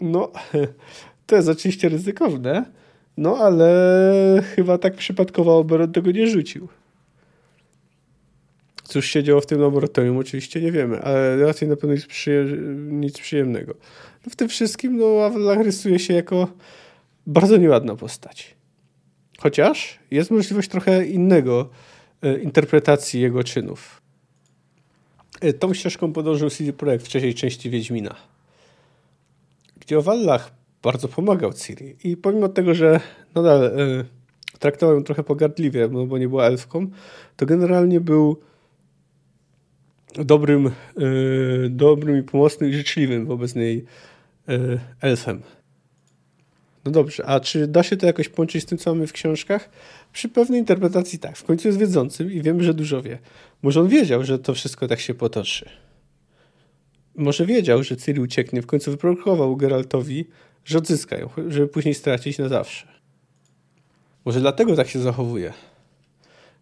No, to jest oczywiście ryzykowne, no ale chyba tak przypadkowo Oberon tego nie rzucił. Cóż się działo w tym laboratorium, oczywiście nie wiemy, ale raczej na pewno nic, nic przyjemnego. No w tym wszystkim no, Avlar rysuje się jako bardzo nieładna postać. Chociaż jest możliwość trochę innego e, interpretacji jego czynów. E, tą ścieżką podążył CD Projekt w trzeciej części Wiedźmina, gdzie o Wallach bardzo pomagał Ciri. I pomimo tego, że nadal y, traktował ją trochę pogardliwie, no bo nie była elfką, to generalnie był dobrym, y, dobrym i pomocnym i życzliwym wobec niej y, elfem. No dobrze, a czy da się to jakoś połączyć z tym, co mamy w książkach? Przy pewnej interpretacji tak. W końcu jest wiedzącym i wiemy, że dużo wie. Może on wiedział, że to wszystko tak się potoczy. Może wiedział, że Ciri ucieknie. W końcu wyprowokował Geraltowi, że odzyska ją, żeby później stracić na zawsze. Może dlatego tak się zachowuje.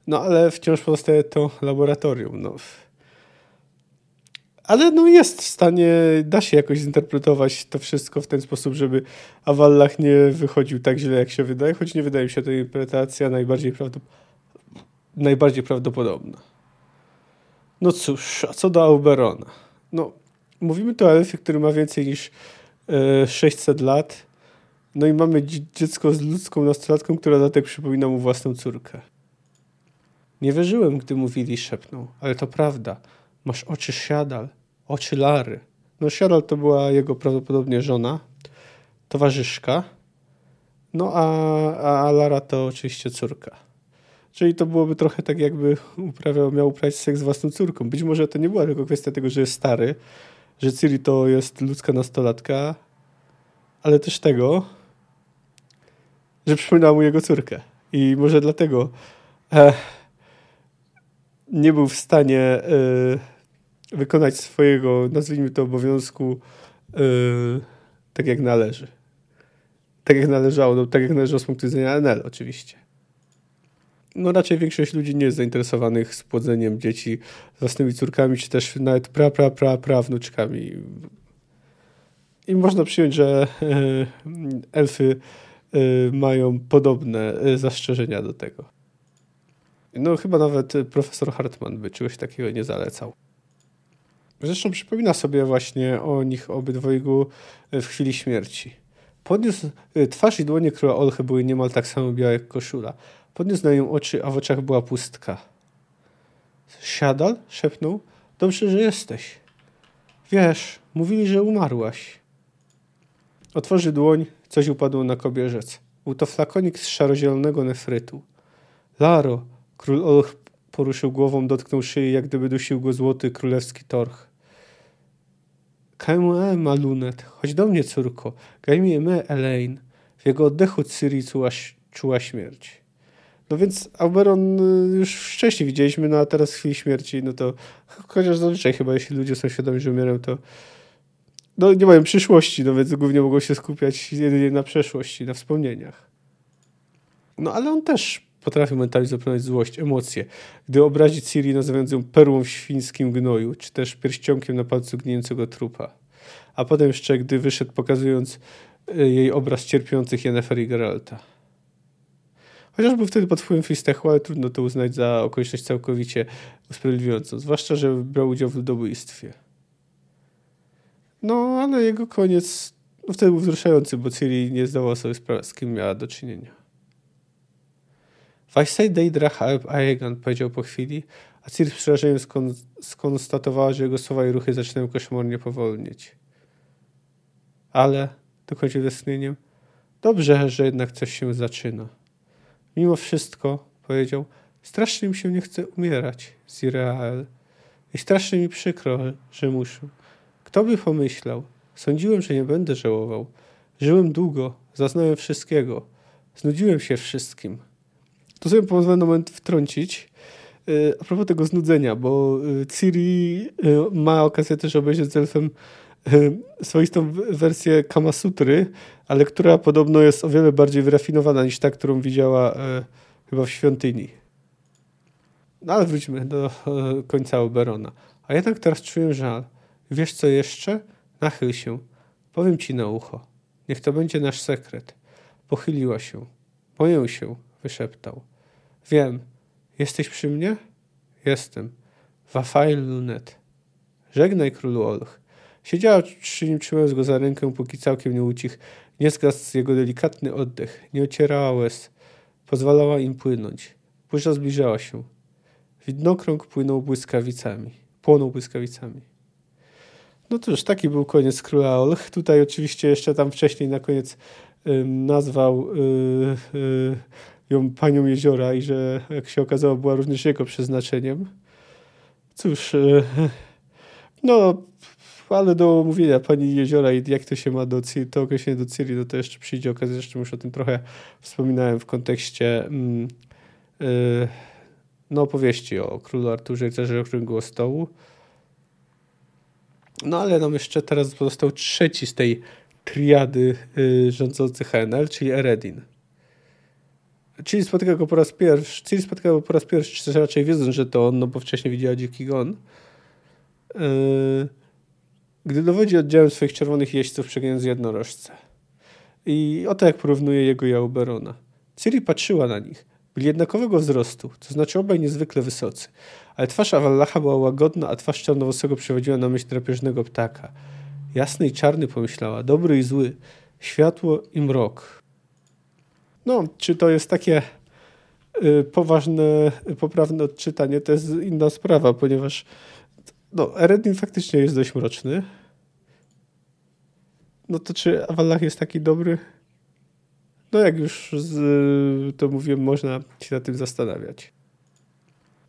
No ale wciąż pozostaje to laboratorium. No ale no jest w stanie, da się jakoś zinterpretować to wszystko w ten sposób, żeby Awallach nie wychodził tak źle, jak się wydaje, choć nie wydaje mi się to interpretacja najbardziej, prawdop najbardziej prawdopodobna. No cóż, a co do Auberona? No, mówimy tu o elfie, który ma więcej niż e, 600 lat, no i mamy dziecko z ludzką nastolatką, która dodatek przypomina mu własną córkę. Nie wierzyłem, gdy mówili, szepnął, ale to prawda. Masz oczy Siadal, oczy Lary. No Siadal to była jego prawdopodobnie żona, towarzyszka, no a, a Lara to oczywiście córka. Czyli to byłoby trochę tak, jakby uprawiał, miał uprawiać seks z własną córką. Być może to nie była tylko kwestia tego, że jest stary, że Ciri to jest ludzka nastolatka, ale też tego, że przypominała mu jego córkę. I może dlatego e, nie był w stanie e, wykonać swojego, nazwijmy to, obowiązku yy, tak jak należy. Tak jak należało, no, tak jak należało z punktu widzenia NL oczywiście. No raczej większość ludzi nie jest zainteresowanych spłodzeniem dzieci z własnymi córkami, czy też nawet pra, pra, pra, pra wnuczkami. I można przyjąć, że yy, elfy yy, mają podobne zastrzeżenia do tego. No chyba nawet profesor Hartman by czegoś takiego nie zalecał. Zresztą przypomina sobie właśnie o nich obydwojgu w chwili śmierci. Podniósł y, twarz i dłonie króla Olchy były niemal tak samo białe jak koszula. Podniósł na nią oczy, a w oczach była pustka. Siadal? szepnął. Dobrze, że jesteś. Wiesz, mówili, że umarłaś. Otworzy dłoń, coś upadło na kobierzec. Był to flakonik z szarozielonego nefrytu. Laro, król Olch poruszył głową, dotknął szyi, jak gdyby dusił go złoty królewski torch. KME ma lunet. Chodź do mnie, córko. Gaj mi me, Elaine. W jego oddechu Ciri czuła, czuła śmierć. No więc Auberon y, już wcześniej widzieliśmy, no a teraz w chwili śmierci, no to chociaż zazwyczaj chyba, jeśli ludzie są świadomi, że umierają, to no nie mają przyszłości, no więc głównie mogą się skupiać jedynie na przeszłości, na wspomnieniach. No ale on też potrafił mentalnie zapewniać złość, emocje. Gdy obrazi Ciri, nazywając ją perłą w świńskim gnoju, czy też pierścionkiem na palcu gnijącego trupa. A potem jeszcze, gdy wyszedł, pokazując e, jej obraz cierpiących Yennefer i Geralta. Chociaż był wtedy pod wpływem Fistechu, ale trudno to uznać za okoliczność całkowicie usprawiedliwiającą, zwłaszcza, że brał udział w ludobójstwie. No, ale jego koniec no, wtedy był wzruszający, bo Ciri nie zdawała sobie sprawy, z kim miała do czynienia. Weissej Deidra Halb Aegon, powiedział po chwili, a Ciri z przerażeniem skon skonstatowała, że jego słowa i ruchy zaczynają koszmarnie powolnieć. Ale, dokończył westchnieniem, dobrze, że jednak coś się zaczyna. Mimo wszystko, powiedział, strasznie mi się nie chce umierać, Zirael. I strasznie mi przykro, że muszę. Kto by pomyślał? Sądziłem, że nie będę żałował. Żyłem długo, zaznałem wszystkiego. Znudziłem się wszystkim. Tu sobie pozwolę na moment wtrącić. Y, a propos tego znudzenia, bo y, Ciri y, ma okazję też obejrzeć z elfem swoistą wersję Kamasutry, ale która podobno jest o wiele bardziej wyrafinowana niż ta, którą widziała chyba w świątyni. No ale wróćmy do końca Oberona. A jednak teraz czuję żal. Wiesz co jeszcze? Nachyl się. Powiem ci na ucho. Niech to będzie nasz sekret. Pochyliła się. Boję się, wyszeptał. Wiem. Jesteś przy mnie? Jestem. Wafail Lunet. Żegnaj, królu Olch. Siedziała przy nim, trzymając go za rękę, póki całkiem nie ucichł. Nie zgasł jego delikatny oddech. Nie ocierała łez. Pozwalała im płynąć. Burza zbliżała się. Widnokrąg płynął błyskawicami. Płonął błyskawicami. No cóż, taki był koniec Króla Olch. Tutaj oczywiście jeszcze tam wcześniej na koniec nazwał y, y, ją panią jeziora i że jak się okazało była również jego przeznaczeniem. Cóż, e, no ale do omówienia pani jeziora i jak to się ma do to określenie do Ciri, no to jeszcze przyjdzie okazja, zresztą już o tym trochę wspominałem w kontekście mm, yy, no opowieści o królu Arturze i Cezarze Okrągłego Stołu. No ale nam jeszcze teraz pozostał trzeci z tej triady yy, rządzących HNL, czyli Eredin. Chili spotyka go po raz pierwszy. Chili spotyka go po raz pierwszy, czy raczej wiedząc, że to on, no bo wcześniej widziała Dziki Gon. Yy, gdy dowodzi oddziałem swoich czerwonych jeźdźców przegnając jednorożce. I oto jak porównuje jego i Auberona. Ciri patrzyła na nich. Byli jednakowego wzrostu, to znaczy obaj niezwykle wysocy. Ale twarz Awallacha była łagodna, a twarz czarnowłosego przywodziła na myśl drapieżnego ptaka. Jasny i czarny pomyślała, dobry i zły, światło i mrok. No, czy to jest takie y, poważne, poprawne odczytanie, to jest inna sprawa, ponieważ no, Eredin faktycznie jest dość mroczny. No to czy Avalach jest taki dobry? No jak już z, to mówiłem, można się nad tym zastanawiać.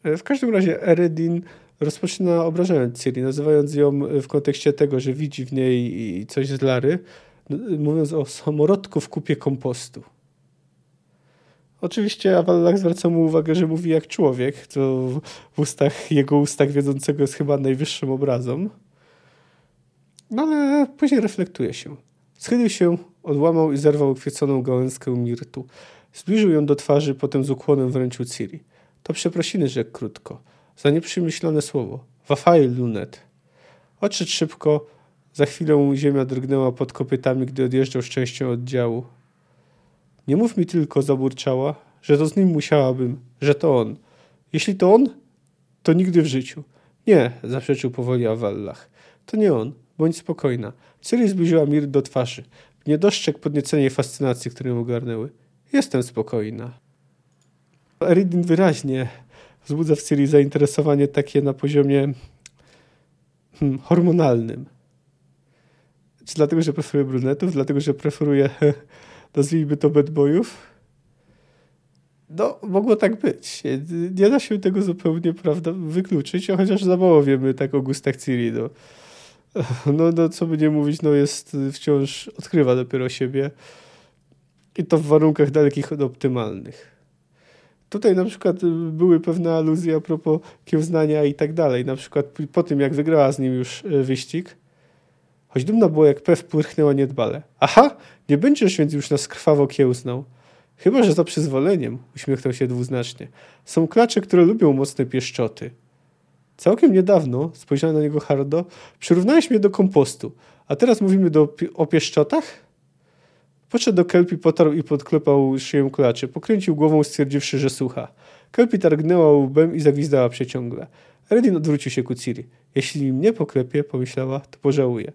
E, w każdym razie Eredin rozpoczyna obrażając Ciri, nazywając ją w kontekście tego, że widzi w niej coś z Lary, mówiąc o samorodku w kupie kompostu. Oczywiście Awallach zwraca mu uwagę, że mówi jak człowiek, co w ustach, jego ustach wiedzącego jest chyba najwyższym obrazą. No ale później reflektuje się. Schylił się, odłamał i zerwał ukwieconą gałęzkę mirtu. Zbliżył ją do twarzy, potem z ukłonem wręczył Ciri. To przeprosiny, rzekł krótko. Za nieprzemyślane słowo. Wafail lunet. Odszedł szybko. Za chwilę ziemia drgnęła pod kopytami, gdy odjeżdżał z częścią oddziału. Nie mów mi tylko, zaburczała, że to z nim musiałabym, że to on. Jeśli to on, to nigdy w życiu. Nie, zaprzeczył powoli Awallach. To nie on. Bądź spokojna. Ciri zbliżyła Mir do twarzy. Nie dostrzegł podniecenia i fascynacji, które ją ogarnęły. Jestem spokojna. Eridin wyraźnie wzbudza w Ciri zainteresowanie takie na poziomie hmm, hormonalnym. Czy dlatego, że preferuje brunetów? Dlatego, że preferuje, nazwijmy to, bad boyów? No, mogło tak być. Nie da się tego zupełnie prawda, wykluczyć, chociaż za mało wiemy tak o gustach Ciri. No. No, co by nie mówić, no jest wciąż, odkrywa dopiero siebie i to w warunkach dalekich od optymalnych. Tutaj na przykład były pewne aluzje a propos kiełznania i tak dalej. Na przykład po tym, jak wygrała z nim już e, wyścig, choć dumna była jak pew, płyrchnęła niedbale. Aha, nie będziesz więc już nas krwawo kiełznał. Chyba, że za przyzwoleniem, uśmiechnął się dwuznacznie. Są klacze, które lubią mocne pieszczoty. Całkiem niedawno, spojrzałem na niego hardo, przyrównałeś mnie do kompostu, a teraz mówimy do, o pieszczotach? Podszedł do Kelpi, potarł i podklepał szyję klaczy. Pokręcił głową, stwierdziwszy, że słucha. Kelpi targnęła łbem i zagwizdała przeciągle. Redin odwrócił się ku Ciri. Jeśli mnie poklepie, pomyślała, to pożałuje.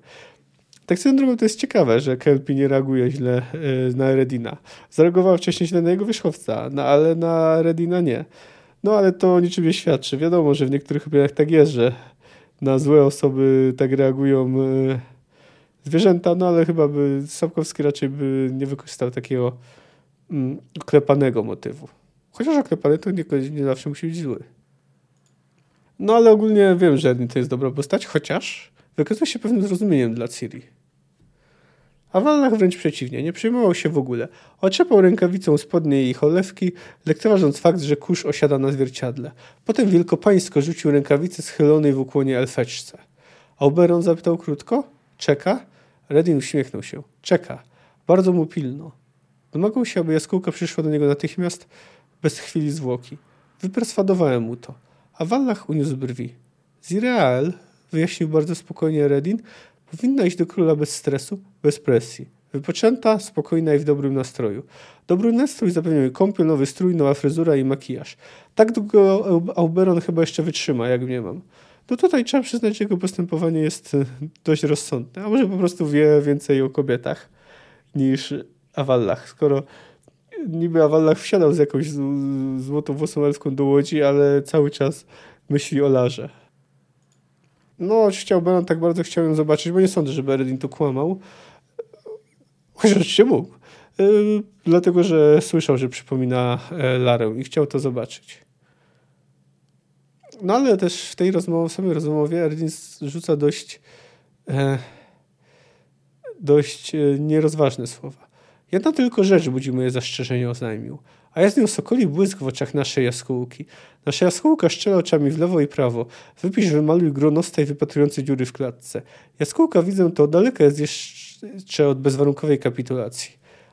Tak swoją drogą to jest ciekawe, że Kelpi nie reaguje źle e, na Redina. Zareagowała wcześniej źle na jego wierzchowca, no, ale na Redina nie. No ale to niczym nie świadczy. Wiadomo, że w niektórych opiniach tak jest, że na złe osoby tak reagują e, zwierzęta, no ale chyba by Sapkowski raczej by nie wykorzystał takiego mm, oklepanego motywu. Chociaż oklepany to nie, nie zawsze musi być zły. No ale ogólnie wiem, że to jest dobra postać, chociaż wykazuje się pewnym zrozumieniem dla Ciri. A Wallach wręcz przeciwnie, nie przejmował się w ogóle. Oczepał rękawicą spodnie jej cholewki, lekceważąc fakt, że kurz osiada na zwierciadle. Potem wielkopańsko rzucił rękawicę schylonej w ukłonie elfeczce. Oberon zapytał krótko. Czeka? Redin uśmiechnął się. Czeka. Bardzo mu pilno. Domagał się, aby jaskółka przyszła do niego natychmiast, bez chwili zwłoki. Wyperswadowałem mu to. A Wallach uniósł brwi. Zirael, wyjaśnił bardzo spokojnie Redin, Powinna iść do króla bez stresu, bez presji. Wypoczęta, spokojna i w dobrym nastroju. Dobry nastrój zapewniał jej kąpiel, nowy strój, nowa fryzura i makijaż. Tak długo Auberon chyba jeszcze wytrzyma, jak nie mam. No tutaj trzeba przyznać, że jego postępowanie jest e, dość rozsądne. A może po prostu wie więcej o kobietach niż Awallach. Skoro niby Awallach wsiadał z jakąś złotowłosą elfką do łodzi, ale cały czas myśli o Larze. No, Oberon tak bardzo chciał ją zobaczyć, bo nie sądzę, żeby Eredin tu kłamał. Chociaż oczywiście mógł. Yy, dlatego, że słyszał, że przypomina e, Larę i chciał to zobaczyć. No ale też w tej rozmowie, w samej rozmowie Eredin rzuca dość e, dość e, nierozważne słowa. Jedna tylko rzecz budzi moje zastrzeżenie, oznajmił a ja z nią sokoli błysk w oczach naszej jaskółki. Nasza jaskółka szczela oczami w lewo i prawo. Wypisz, wymaluj gronostaj wypatrujący dziury w klatce. Jaskółka, widzę to, daleka jest jeszcze od bezwarunkowej kapitulacji.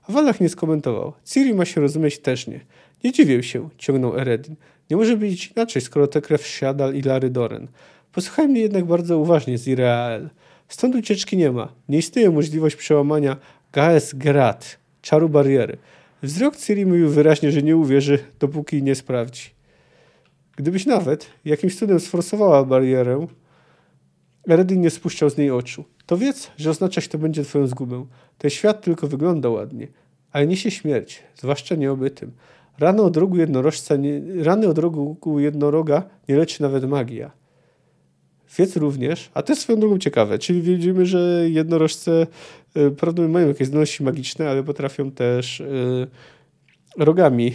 A Walach nie skomentował. Ciri ma się rozumieć też nie. Nie dziwię się, ciągnął Eredin. Nie może być inaczej, skoro te krew Siadal i Lary Doren. Posłuchaj mnie jednak bardzo uważnie, Zirael. Stąd ucieczki nie ma. Nie istnieje możliwość przełamania Gaes Grat, czaru bariery. Wzrok Ciri mówił wyraźnie, że nie uwierzy, dopóki nie sprawdzi. Gdybyś nawet jakimś cudem sforsowała barierę, Eredin nie spuszczał z niej oczu. To wiedz, że oznaczać to będzie twoją zgubę. Ten świat tylko wygląda ładnie, ale niesie śmierć, zwłaszcza nieobytym. Rany od rogu jednorożca, nie, rany od rogu jednoroga nie leczy nawet magia. Wiedz również, a to jest swoją drogą ciekawe, czyli widzimy, że jednorożce y, prawdopodobnie mają jakieś zdolności magiczne, ale potrafią też y, rogami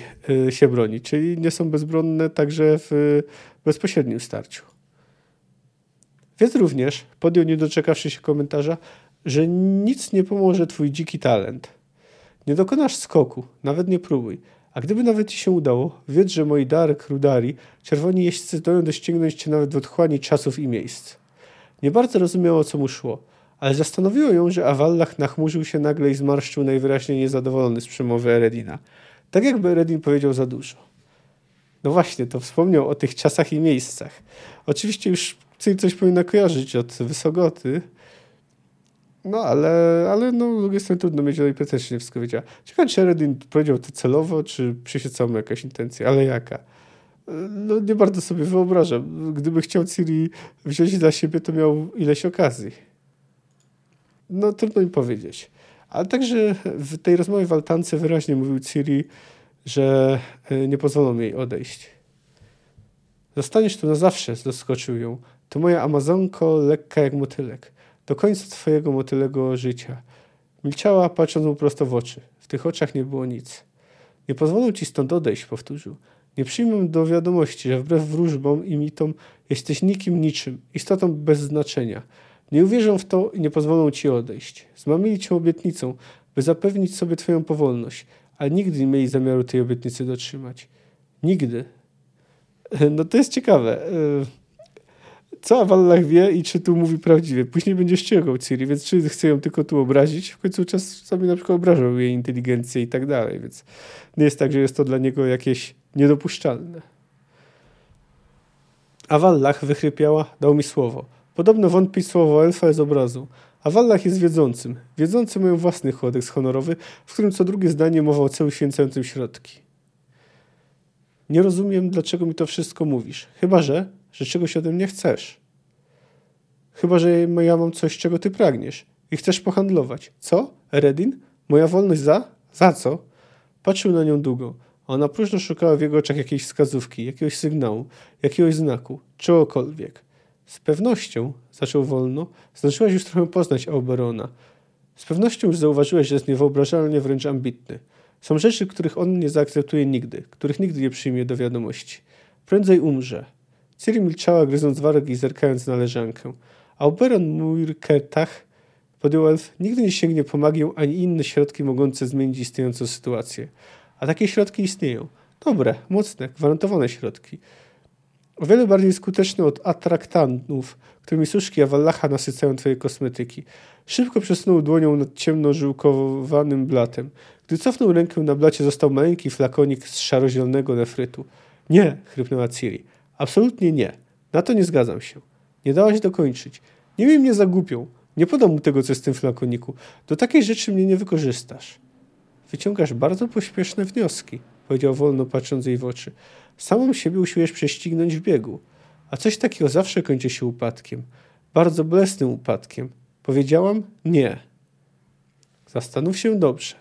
y, się bronić, czyli nie są bezbronne także w bezpośrednim starciu. Wiedz również, podjął nie doczekawszy się komentarza, że nic nie pomoże twój dziki talent. Nie dokonasz skoku, nawet nie próbuj. A gdyby nawet ci się udało, wiedz, że moi dar Rudari, czerwoni jeźdźcy zdołają doścignąć cię nawet w otchłani czasów i miejsc. Nie bardzo rozumiała, co mu szło, ale zastanowiło ją, że Awallach nachmurzył się nagle i zmarszczył najwyraźniej niezadowolony z przemowy Eredina. Tak jakby Eredin powiedział za dużo. No właśnie, to wspomniał o tych czasach i miejscach. Oczywiście już coś powinna kojarzyć od Wysogoty, no, ale, ale no, z drugiej strony trudno mieć tutaj pretensje, wszystko wiedziała. Ciekawe, czy Eredin powiedział to celowo, czy przyświecała mu jakaś intencja, ale jaka? no nie bardzo sobie wyobrażam. Gdyby chciał Ciri wziąć dla siebie, to miał ileś okazji. No trudno mi powiedzieć. Ale także w tej rozmowie w altance wyraźnie mówił Ciri, że e, nie pozwolą jej odejść. Zostaniesz tu na zawsze, zaskoczył ją. To moja Amazonko, lekka jak motylek. Do końca twojego motylego życia. Milczała, patrząc mu prosto w oczy. W tych oczach nie było nic. Nie pozwolą ci stąd odejść, powtórzył. Nie przyjmę do wiadomości, że wbrew wróżbom i mitom jesteś nikim niczym, istotą bez znaczenia. Nie uwierzą w to i nie pozwolą ci odejść. Zmamili cię obietnicą, by zapewnić sobie twoją powolność, ale nigdy nie mieli zamiaru tej obietnicy dotrzymać. Nigdy. No to jest ciekawe. Co Awallach wie i czy tu mówi prawdziwie. Później będzie ściergał Ciri, więc czy chce ją tylko tu obrazić, w końcu czasami na przykład obrażał jej inteligencję i tak dalej, więc nie jest tak, że jest to dla niego jakieś niedopuszczalne. Awallach wychrypiała, dał mi słowo. Podobno wątpi słowo elfa z obrazu. Awallach jest wiedzącym. Wiedzący mają własny kodeks honorowy, w którym co drugie zdanie mowa o celu święcającym środki. Nie rozumiem, dlaczego mi to wszystko mówisz. Chyba, że, że czegoś ode mnie chcesz. Chyba, że ja mam coś, czego ty pragniesz i chcesz pohandlować. Co? Eredin? Moja wolność za? Za co? Patrzył na nią długo. Ona próżno szukała w jego oczach jakiejś wskazówki, jakiegoś sygnału, jakiegoś znaku, czegokolwiek. Z pewnością, zaczął wolno, zdążyłaś już trochę poznać Auberona. Z pewnością już zauważyłeś, że jest niewyobrażalnie wręcz ambitny. Są rzeczy, których on nie zaakceptuje nigdy, których nigdy nie przyjmie do wiadomości. Prędzej umrze. Ciri milczała, gryząc warg i zerkając na leżankę. Auberon Muirketach, podjął elf, nigdy nie sięgnie po magię ani inne środki mogące zmienić istniejącą sytuację. A takie środki istnieją. Dobre, mocne, gwarantowane środki. O wiele bardziej skuteczne od atraktanów, którymi suszki Awallacha nasycają twoje kosmetyki. Szybko przesunął dłonią nad ciemno-żyłkowanym blatem. Gdy cofnął rękę na blacie, został maleńki flakonik z szarozielonego nefrytu. Nie, chrypnęła Ciri. Absolutnie nie. Na to nie zgadzam się. Nie dałaś dokończyć. Nie wiem, mnie zagłupią. Nie podam mu tego, co jest w tym flakoniku. Do takiej rzeczy mnie nie wykorzystasz. Wyciągasz bardzo pośpieszne wnioski, powiedział wolno, patrząc jej w oczy. Samą siebie usiłujesz prześcignąć w biegu. A coś takiego zawsze kończy się upadkiem. Bardzo bolesnym upadkiem. Powiedziałam nie. Zastanów się dobrze.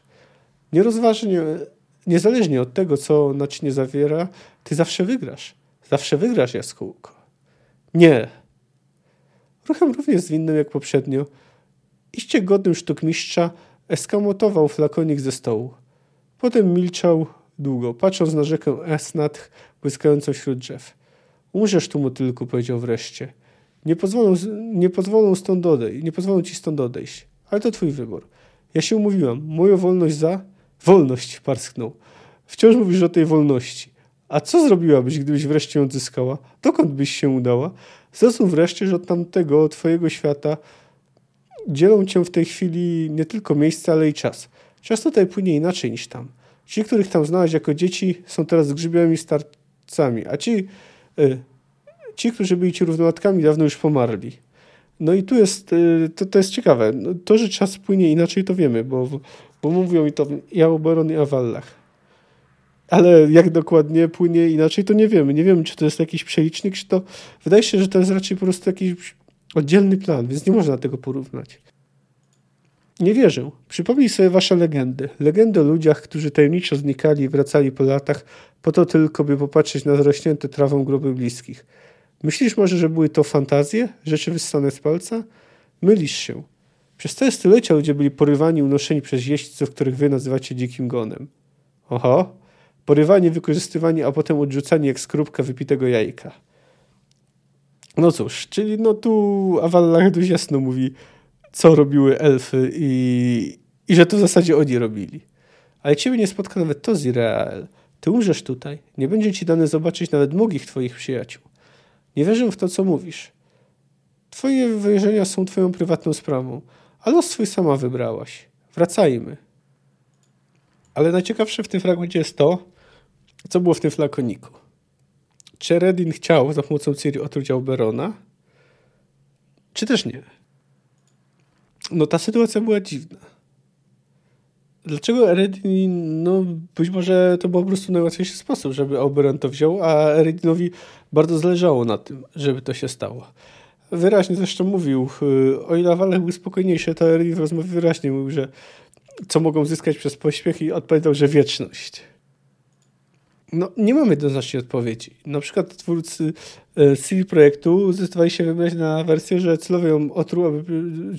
Niezależnie od tego, co naczynie zawiera, ty zawsze wygrasz. Zawsze wygrasz, jaskółko. Nie. Ruchem równie zwinnym jak poprzednio, iście godnym sztukmistrza, eskamotował flakonik ze stołu. Potem milczał długo, patrząc na rzekę Esnat błyskającą wśród drzew. Umrzesz tu, motylku, powiedział wreszcie. Nie pozwolą, nie pozwolą stąd odejść, nie pozwolą ci stąd odejść. Ale to twój wybór. Ja się umówiłam. Moją wolność za... Wolność, parsknął. Wciąż mówisz o tej wolności. A co zrobiłabyś, gdybyś wreszcie odzyskała? Dokąd byś się udała? Zrozum wreszcie, że od tamtego twojego świata dzielą cię w tej chwili nie tylko miejsce, ale i czas. Czas tutaj płynie inaczej niż tam. Ci, których tam znałeś jako dzieci, są teraz grzybiami starcami, a ci, y, ci, którzy byli ci równołatkami, dawno już pomarli. No i tu jest, y, to, to jest ciekawe. No, to, że czas płynie inaczej, to wiemy, bo, bo mówią mi to i Auberon i Awallach. Ale jak dokładnie płynie inaczej, to nie wiemy. Nie wiemy, czy to jest jakiś przelicznik, czy to... Wydaje się, że to jest raczej po prostu jakiś oddzielny plan, więc nie można tego porównać. Nie wierzę. Przypomnij sobie wasze legendy. Legendy o ludziach, którzy tajemniczo znikali i wracali po latach, po to tylko, by popatrzeć na zrośnięte trawą groby bliskich. Myślisz może, że były to fantazje? Rzeczy wyssane z palca? Mylisz się. Przez całe stulecia ludzie byli porywani, unoszeni przez jeźdźców, których wy nazywacie dzikim gonem. Oho. Porywani, wykorzystywani, a potem odrzucani jak skrupka wypitego jajka. No cóż, czyli no tu Awallah dość jasno mówi, co robiły elfy i, i że to w zasadzie oni robili. Ale ciebie nie spotka nawet to Zirael. Ty umrzesz tutaj. Nie będzie ci dane zobaczyć nawet mnogich twoich przyjaciół. Nie wierzę w to, co mówisz. Twoje wyjeżdżenia są twoją prywatną sprawą, a los swój sama wybrałaś. Wracajmy. Ale najciekawsze w tym fragmencie jest to, co było w tym flakoniku. Czy Redin chciał za pomocą Ciri otruć Alberona? Czy też nie? No ta sytuacja była dziwna. Dlaczego Eredin, no być może to był po prostu najłatwiejszy sposób, żeby Oberon to wziął, a Eredinowi bardzo zależało na tym, żeby to się stało. Wyraźnie zresztą mówił, y, o ile Walech był spokojniejszy, to Eredin w rozmowie wyraźnie mówił, że co mogą zyskać przez pośpiech i odpowiedział, że wieczność. No, nie mamy jednoznacznej odpowiedzi. Na przykład twórcy e, CD Projektu zdecydowali się wybrać na wersję, że celowo, ją otruł, aby,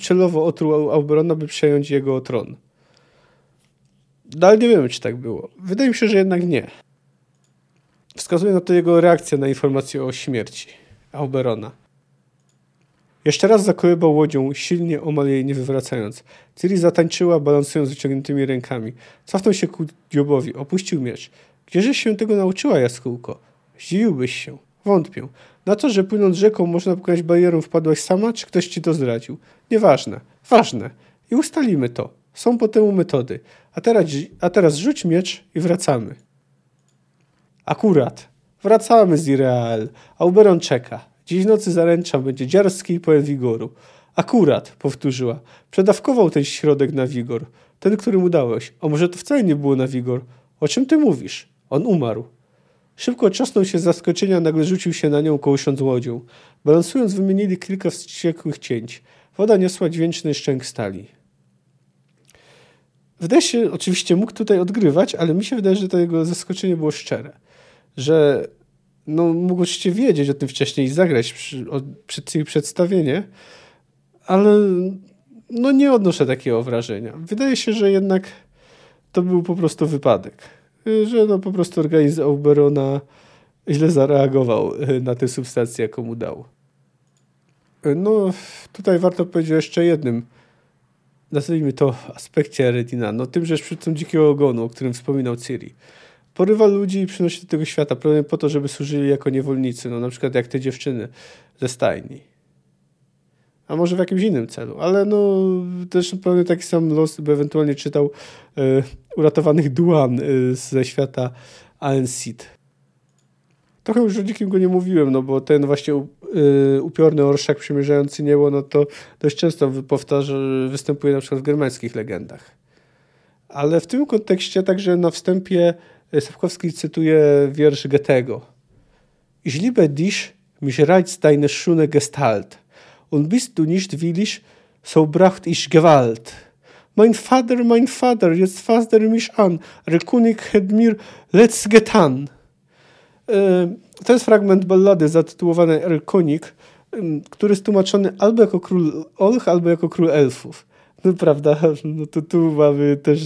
celowo otruł Auberona, by przejąć jego tron. Dalej nie wiemy, czy tak było. Wydaje mi się, że jednak nie. Wskazuje na to jego reakcja na informację o śmierci Auberona. Jeszcze raz zakołybał łodzią, silnie omal jej nie wywracając. Ciri zatańczyła, balansując wyciągniętymi rękami. Cofnął się ku Diobowi, opuścił miecz. Gdzieżeś się tego nauczyła, jaskółko? Zdziwiłbyś się. Wątpię. Na to, że płynąc rzeką można pokonać barierę, wpadłaś sama, czy ktoś ci to zdradził? Nieważne. Ważne. I ustalimy to. Są po temu metody. A teraz, a teraz rzuć miecz i wracamy. Akurat. Wracamy z Ireal. Auberon czeka. Dziś nocy zaręczam, będzie dziarski i pełen wigoru. Akurat, powtórzyła. Przedawkował ten środek na wigor. Ten, którym udałeś. A może to wcale nie było na wigor? O czym ty mówisz? On umarł. Szybko trzasnął się z zaskoczenia, nagle rzucił się na nią, kołysząc łodzią. Balansując, wymienili kilka wściekłych cięć. Woda niosła dźwięczny szczęk stali. Wydaje się, oczywiście mógł tutaj odgrywać, ale mi się wydaje, że to jego zaskoczenie było szczere. Że no, mógł oczywiście wiedzieć o tym wcześniej i zagrać przy, przed przedstawienie, ale no nie odnoszę takiego wrażenia. Wydaje się, że jednak to był po prostu wypadek. Że no po prostu organizm Auberona źle zareagował na tę substancję, jaką mu dał. No, tutaj warto powiedzieć o jeszcze jednym, nazwijmy to aspekcie Redina, no tym, że tym dzikiego ogonu, o którym wspominał Ciri. Porywa ludzi i przynosi do tego świata, pewnie po to, żeby służyli jako niewolnicy, no na przykład jak te dziewczyny ze stajni a może w jakimś innym celu. Ale no też pewnie taki sam los by ewentualnie czytał e, uratowanych Duan e, ze świata Aensid. Trochę już o dzikim go nie mówiłem, no bo ten właśnie e, upiorny orszak przymierzający niebo, no to dość często powtarza, występuje na przykład w germańskich legendach. Ale w tym kontekście także na wstępie Sapkowski cytuje wiersz Goethego. Ich liebe dich, mich reizt deine schöne Gestalt und bist du nicht willig, so bracht ich Gewalt. Mein Vater, mein Vater, jetzt fasst er mich an. Rekunik hat mir let's getan. E, to jest fragment ballady zatytułowanej Erkonik, który jest tłumaczony albo jako król Olch, albo jako król elfów. No prawda, no to tu mamy też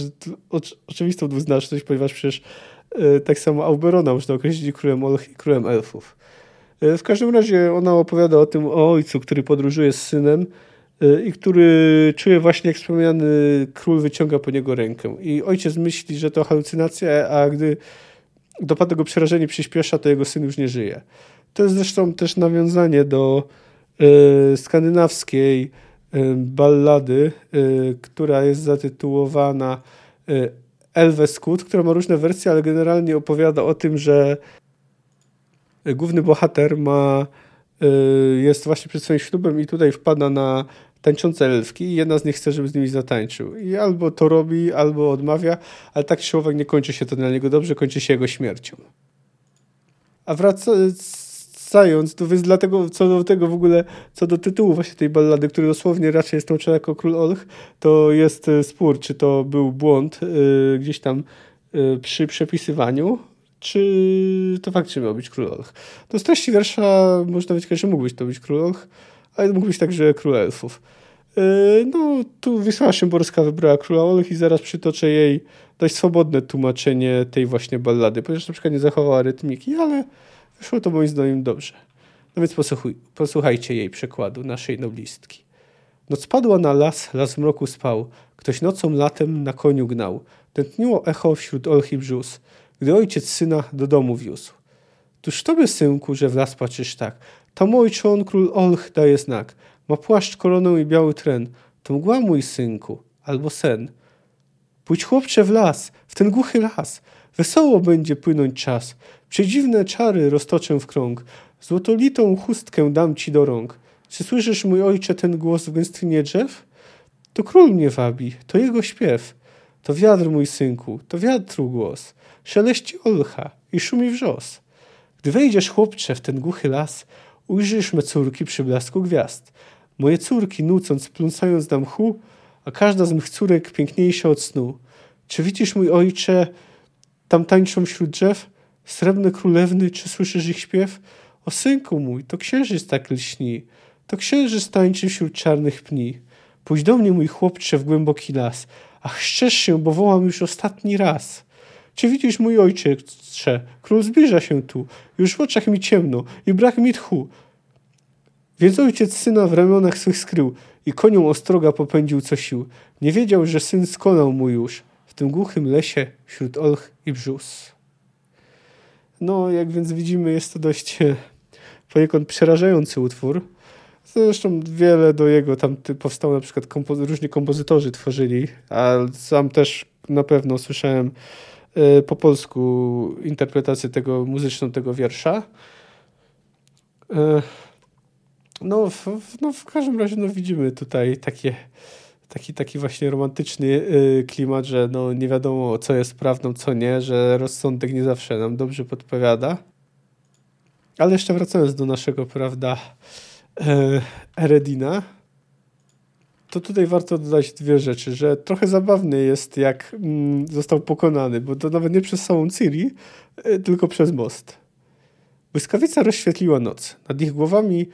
oczywistą dwuznaczność, ponieważ przecież e, tak samo Auberona można określić królem Olch i królem elfów. E, w każdym razie ona opowiada o tym o ojcu, który podróżuje z synem e, i który czuje właśnie, jak wspomniany król wyciąga po niego rękę. I ojciec myśli, że to halucynacja, a gdy dopada go przerażenie przyspiesza, to jego syn już nie żyje. To jest zresztą też nawiązanie do e, skandynawskiej ballady, która jest zatytułowana Elveskut, która ma różne wersje, ale generalnie opowiada o tym, że główny bohater ma, y, jest właśnie przed swoim ślubem i tutaj wpada na tańczące elfki i jedna z nich chce, żeby z nimi zatańczył. I albo to robi, albo odmawia, ale tak czy owak nie kończy się to dla niego dobrze, kończy się jego śmiercią. A wracając, to więc dlatego, co do tego w ogóle, co do tytułu właśnie tej ballady, który dosłownie raczej jest tłumaczony jako Król Olch, to jest y, spór, czy to był błąd yy, gdzieś tam yy, przy przepisywaniu, czy to faktycznie miał być król Olch. No z treści wiersza można wyciągnąć, że mógł być to być król Olch, ale mógł być także król elfów. Yy, no, tu Wisła Szymborska wybrała króla Olch i zaraz przytoczę jej dość swobodne tłumaczenie tej właśnie ballady, ponieważ na przykład nie zachowała rytmiki, ale wyszło to moim zdaniem dobrze. No więc posłuchuj, posłuchajcie jej przekładu, naszej noblistki. Noc padła na las, las w mroku spał. Ktoś nocą latem na koniu gnał. Tętniło echo wśród olch i brzus gdy ojciec syna do domu wiózł. Tuż tobie, synku, że w las patrzysz tak. Tam ojcze on król Olch daje znak. Ma płaszcz, koronę i biały tren. To mgła, mój synku, albo sen. Pójdź chłopcze w las, w ten głuchy las. Wesoło będzie płynąć czas. Przedziwne czary roztoczę w krąg. Złotolitą chustkę dam ci do rąk. Czy słyszysz, mój ojcze, ten głos w gęstwinie drzew? To król mnie wabi, to jego śpiew. To wiatr, mój synku, to wiatru głos. Szeleści olcha i szumi wrzos. Gdy wejdziesz, chłopcze, w ten głuchy las, ujrzysz me córki przy blasku gwiazd. Moje córki, nucąc, pląsając na mchu, a każda z mych córek piękniejsza od snu. Czy widzisz, mój ojcze, tam tańczą wśród drzew? Srebrne królewny, czy słyszysz ich śpiew? O synku mój, to księżyc tak lśni, to księżyc tańczy wśród czarnych pni. Pójdź do mnie, mój chłopcze, w głęboki las. Ach, szczerz się, bo wołam już ostatni raz. Czy widzisz, mój ojcze, król zbliża się tu. Już w oczach mi ciemno i brak mi tchu. Więc ojciec syna w ramionach swych skrył i konią ostroga popędził co sił. Nie wiedział, że syn skonał mu już w tym głuchym lesie wśród olch i brzus. No, jak więc widzimy, jest to dość e, poniekąd przerażający utwór. Zresztą wiele do jego tam powstało, na przykład kompozy różni kompozytorzy tworzyli, a sam też na pewno słyszałem e, po polsku interpretację tego muzyczną tego wiersza. E, no, w, no w każdym razie no, widzimy tutaj takie, taki, taki właśnie romantyczny y, klimat, że no, nie wiadomo co jest prawdą, co nie, że rozsądek nie zawsze nam dobrze podpowiada. Ale jeszcze wracając do naszego, prawda, Eredina, to tutaj warto dodać dwie rzeczy, że trochę zabawny jest, jak mm, został pokonany, bo to nawet nie przez samą Ciri, y, tylko przez most. Błyskawica rozświetliła noc. Nad ich głowami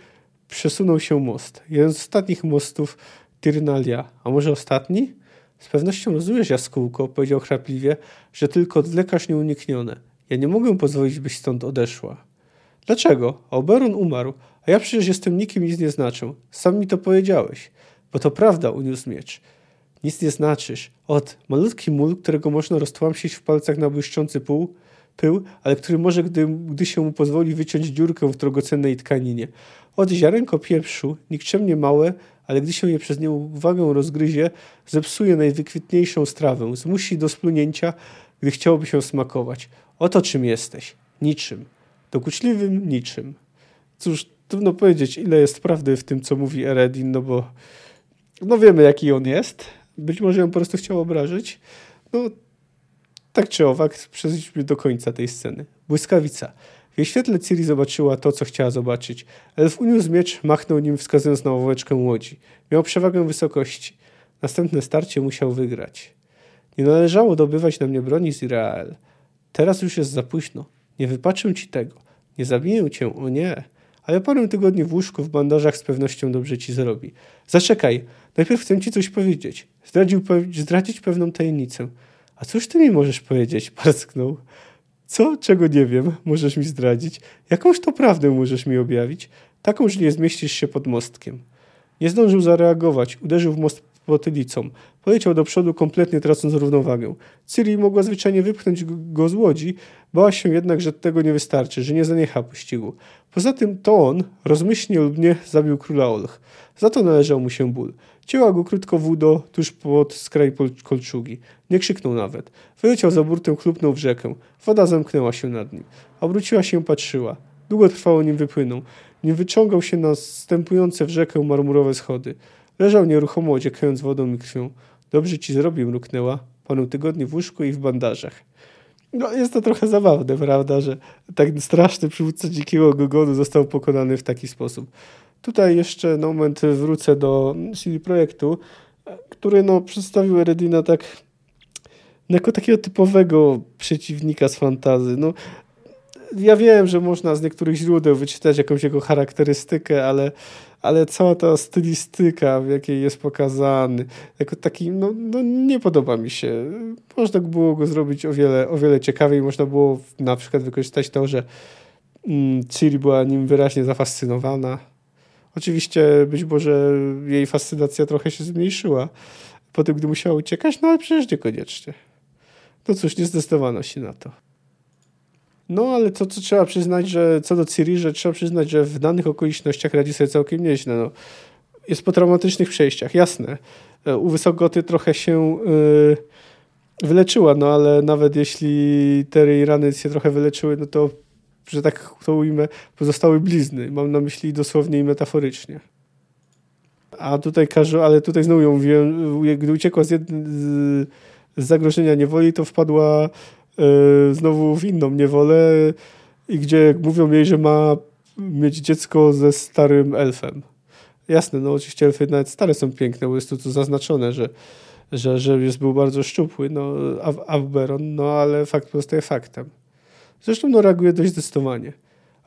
przesunął się most. Jeden z ostatnich mostów Tyrnalia. A może ostatni? Z pewnością rozumiesz, jaskółko, powiedział chrapliwie, że tylko odlekasz nieuniknione. Ja nie mogę pozwolić, byś stąd odeszła. Dlaczego? Oberon umarł, a ja przecież jestem nikim nic nie znaczę. Sam mi to powiedziałeś. Bo to prawda, uniósł miecz. Nic nie znaczysz. Ot, malutki mól, którego można roztłamsić w palcach na błyszczący pół, pył, ale który może, gdy, gdy się mu pozwoli, wyciąć dziurkę w drogocennej tkaninie. Od ziarenko pieprzu, nikczemnie małe, ale gdy się je przez nią uwagę rozgryzie, zepsuje najwykwitniejszą strawę, zmusi do splunięcia, gdy chciałoby się smakować. Oto czym jesteś. Niczym. Dokuczliwym niczym. Cóż, trudno powiedzieć, ile jest prawdy w tym, co mówi Eredin, no bo no wiemy, jaki on jest. Być może ją po prostu chciał obrażyć. No, tak czy owak, przejdźmy do końca tej sceny. Błyskawica. W jej świetle Ciri zobaczyła to, co chciała zobaczyć. Elf uniósł miecz, machnął nim, wskazując na ławeczkę łodzi. Miał przewagę wysokości. Następne starcie musiał wygrać. Nie należało dobywać na mnie broni z Irael. Teraz już jest za późno. Nie wypaczę ci tego. Nie zabiję cię, o nie. Ale parę tygodni w łóżku w bandażach z pewnością dobrze ci zrobi. Zaczekaj. Najpierw chcę ci coś powiedzieć. Zdradził, zdradzić pewną tajemnicę. A cóż ty mi możesz powiedzieć? Parsknął. Co, czego nie wiem, możesz mi zdradzić? Jakąż to prawdę możesz mi objawić? Taką, że nie zmieścisz się pod mostkiem. Nie zdążył zareagować, uderzył w most potylicą. Poleciał do przodu, kompletnie tracąc równowagę. Ciri mogła zwyczajnie wypchnąć go z łodzi, bała się jednak, że tego nie wystarczy, że nie zaniecha pościgu. Poza tym to on, rozmyślnie lub nie, zabił króla Olch. Za to należał mu się ból. Cięła go krótko w udo, tuż pod skraj kolczugi. Nie krzyknął nawet. Wyleciał za burtę, chlupnął w rzekę. Woda zamknęła się nad nim. Obróciła się, patrzyła. Długo trwało, nim wypłynął. Nim wyciągał się na stępujące w rzekę marmurowe schody. Leżał nieruchomo, ociekając wodą i krwią. Dobrze ci zrobił, mruknęła. Panu tygodni w łóżku i w bandażach. No, jest to trochę zabawne, prawda, że tak straszny przywódca dzikiego Gogonu został pokonany w taki sposób. Tutaj jeszcze na moment wrócę do CD Projektu, który no, przedstawił Eredina tak jako takiego typowego przeciwnika z fantazy. No, ja wiem, że można z niektórych źródeł wyczytać jakąś jego charakterystykę, ale, ale cała ta stylistyka, w jakiej jest pokazany, jako taki, no, no nie podoba mi się. Można było go zrobić o wiele, o wiele ciekawiej. Można było na przykład wykorzystać to, że mm, Ciri była nim wyraźnie zafascynowana. Oczywiście być może jej fascynacja trochę się zmniejszyła po tym, gdy musiała uciekać, no ale przecież niekoniecznie. No cóż, nie zdecydowano się na to. No ale to, co trzeba przyznać, że co do Ciri, że trzeba przyznać, że w danych okolicznościach radzi sobie całkiem nieźle. No, jest po traumatycznych przejściach, jasne. U Wysokoty trochę się yy, wyleczyła, no ale nawet jeśli te rany się trochę wyleczyły, no to, że tak to ujmę, pozostały blizny. Mam na myśli dosłownie i metaforycznie. A tutaj każą, ale tutaj znowu ją mówiłem, gdy uciekła z, z zagrożenia niewoli, to wpadła znowu w inną niewolę, i gdzie mówią jej, że ma mieć dziecko ze starym elfem. Jasne, no oczywiście elfy nawet stare są piękne, bo jest tu, tu zaznaczone, że, że, że jest był bardzo szczupły, no, Avberon, no ale fakt pozostaje faktem. Zresztą no, reaguje dość zdecydowanie.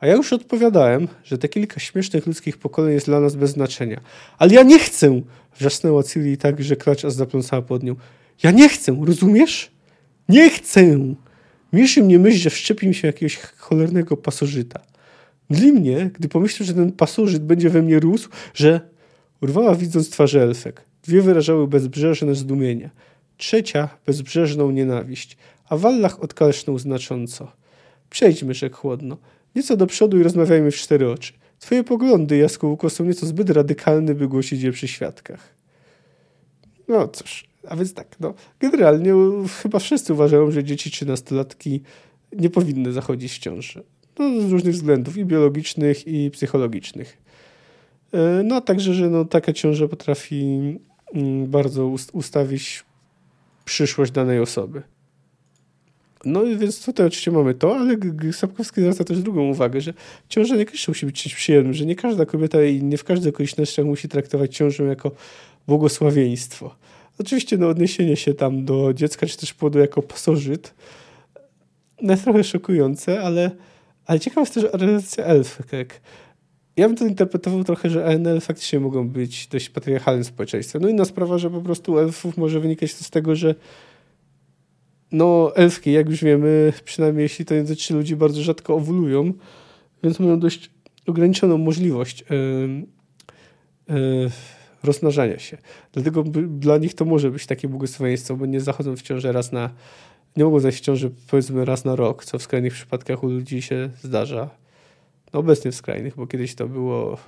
A ja już odpowiadałem, że te kilka śmiesznych ludzkich pokoleń jest dla nas bez znaczenia. Ale ja nie chcę! Wrzasnęła Ciri tak, że klacz aż zapląsała pod nią. Ja nie chcę, rozumiesz? Nie chcę! Mierzy mnie myśl, że wszczepi mi się jakiegoś cholernego pasożyta. Dla mnie, gdy pomyślał, że ten pasożyt będzie we mnie rósł, że urwała widząc twarze elfek. Dwie wyrażały bezbrzeżne zdumienie. Trzecia bezbrzeżną nienawiść. A Wallach odkalsznął znacząco. Przejdźmy, rzekł chłodno. Nieco do przodu i rozmawiajmy w cztery oczy. Twoje poglądy, jaskółko, są nieco zbyt radykalne, by głosić je przy świadkach. No cóż, a więc tak, no, generalnie chyba wszyscy uważają, że dzieci czy nastolatki nie powinny zachodzić w ciąży. No, z różnych względów, i biologicznych, i psychologicznych. E, no, a także, że no, taka ciąża potrafi mm, bardzo ustawić przyszłość danej osoby. No i więc tutaj oczywiście mamy to, ale Sapkowski zwraca też drugą uwagę, że ciąża niekoniecznie musi być czymś przyjemnym, że nie każda kobieta i nie w każdych okolicznościach musi traktować ciążę jako błogosławieństwo. Oczywiście no, odniesienie się tam do dziecka, czy też płodu jako pasożyt no, jest trochę szokujące, ale, ale ciekawa jest też relacja elfek. Ja bym to interpretował trochę, że ENL faktycznie mogą być dość patriarchalnym społeczeństwem. No inna sprawa, że po prostu elfów może wynikać z tego, że no elfki, jak już wiemy, przynajmniej jeśli to między trzy ludzi bardzo rzadko owulują, więc mają dość ograniczoną możliwość yy, yy, rozmnażania się. Dlatego dla nich to może być takie błogosławieństwo, bo nie zachodzą w ciąży raz na nie mogą zajść w ciąży powiedzmy raz na rok, co w skrajnych przypadkach u ludzi się zdarza. No obecnie w skrajnych, bo kiedyś to było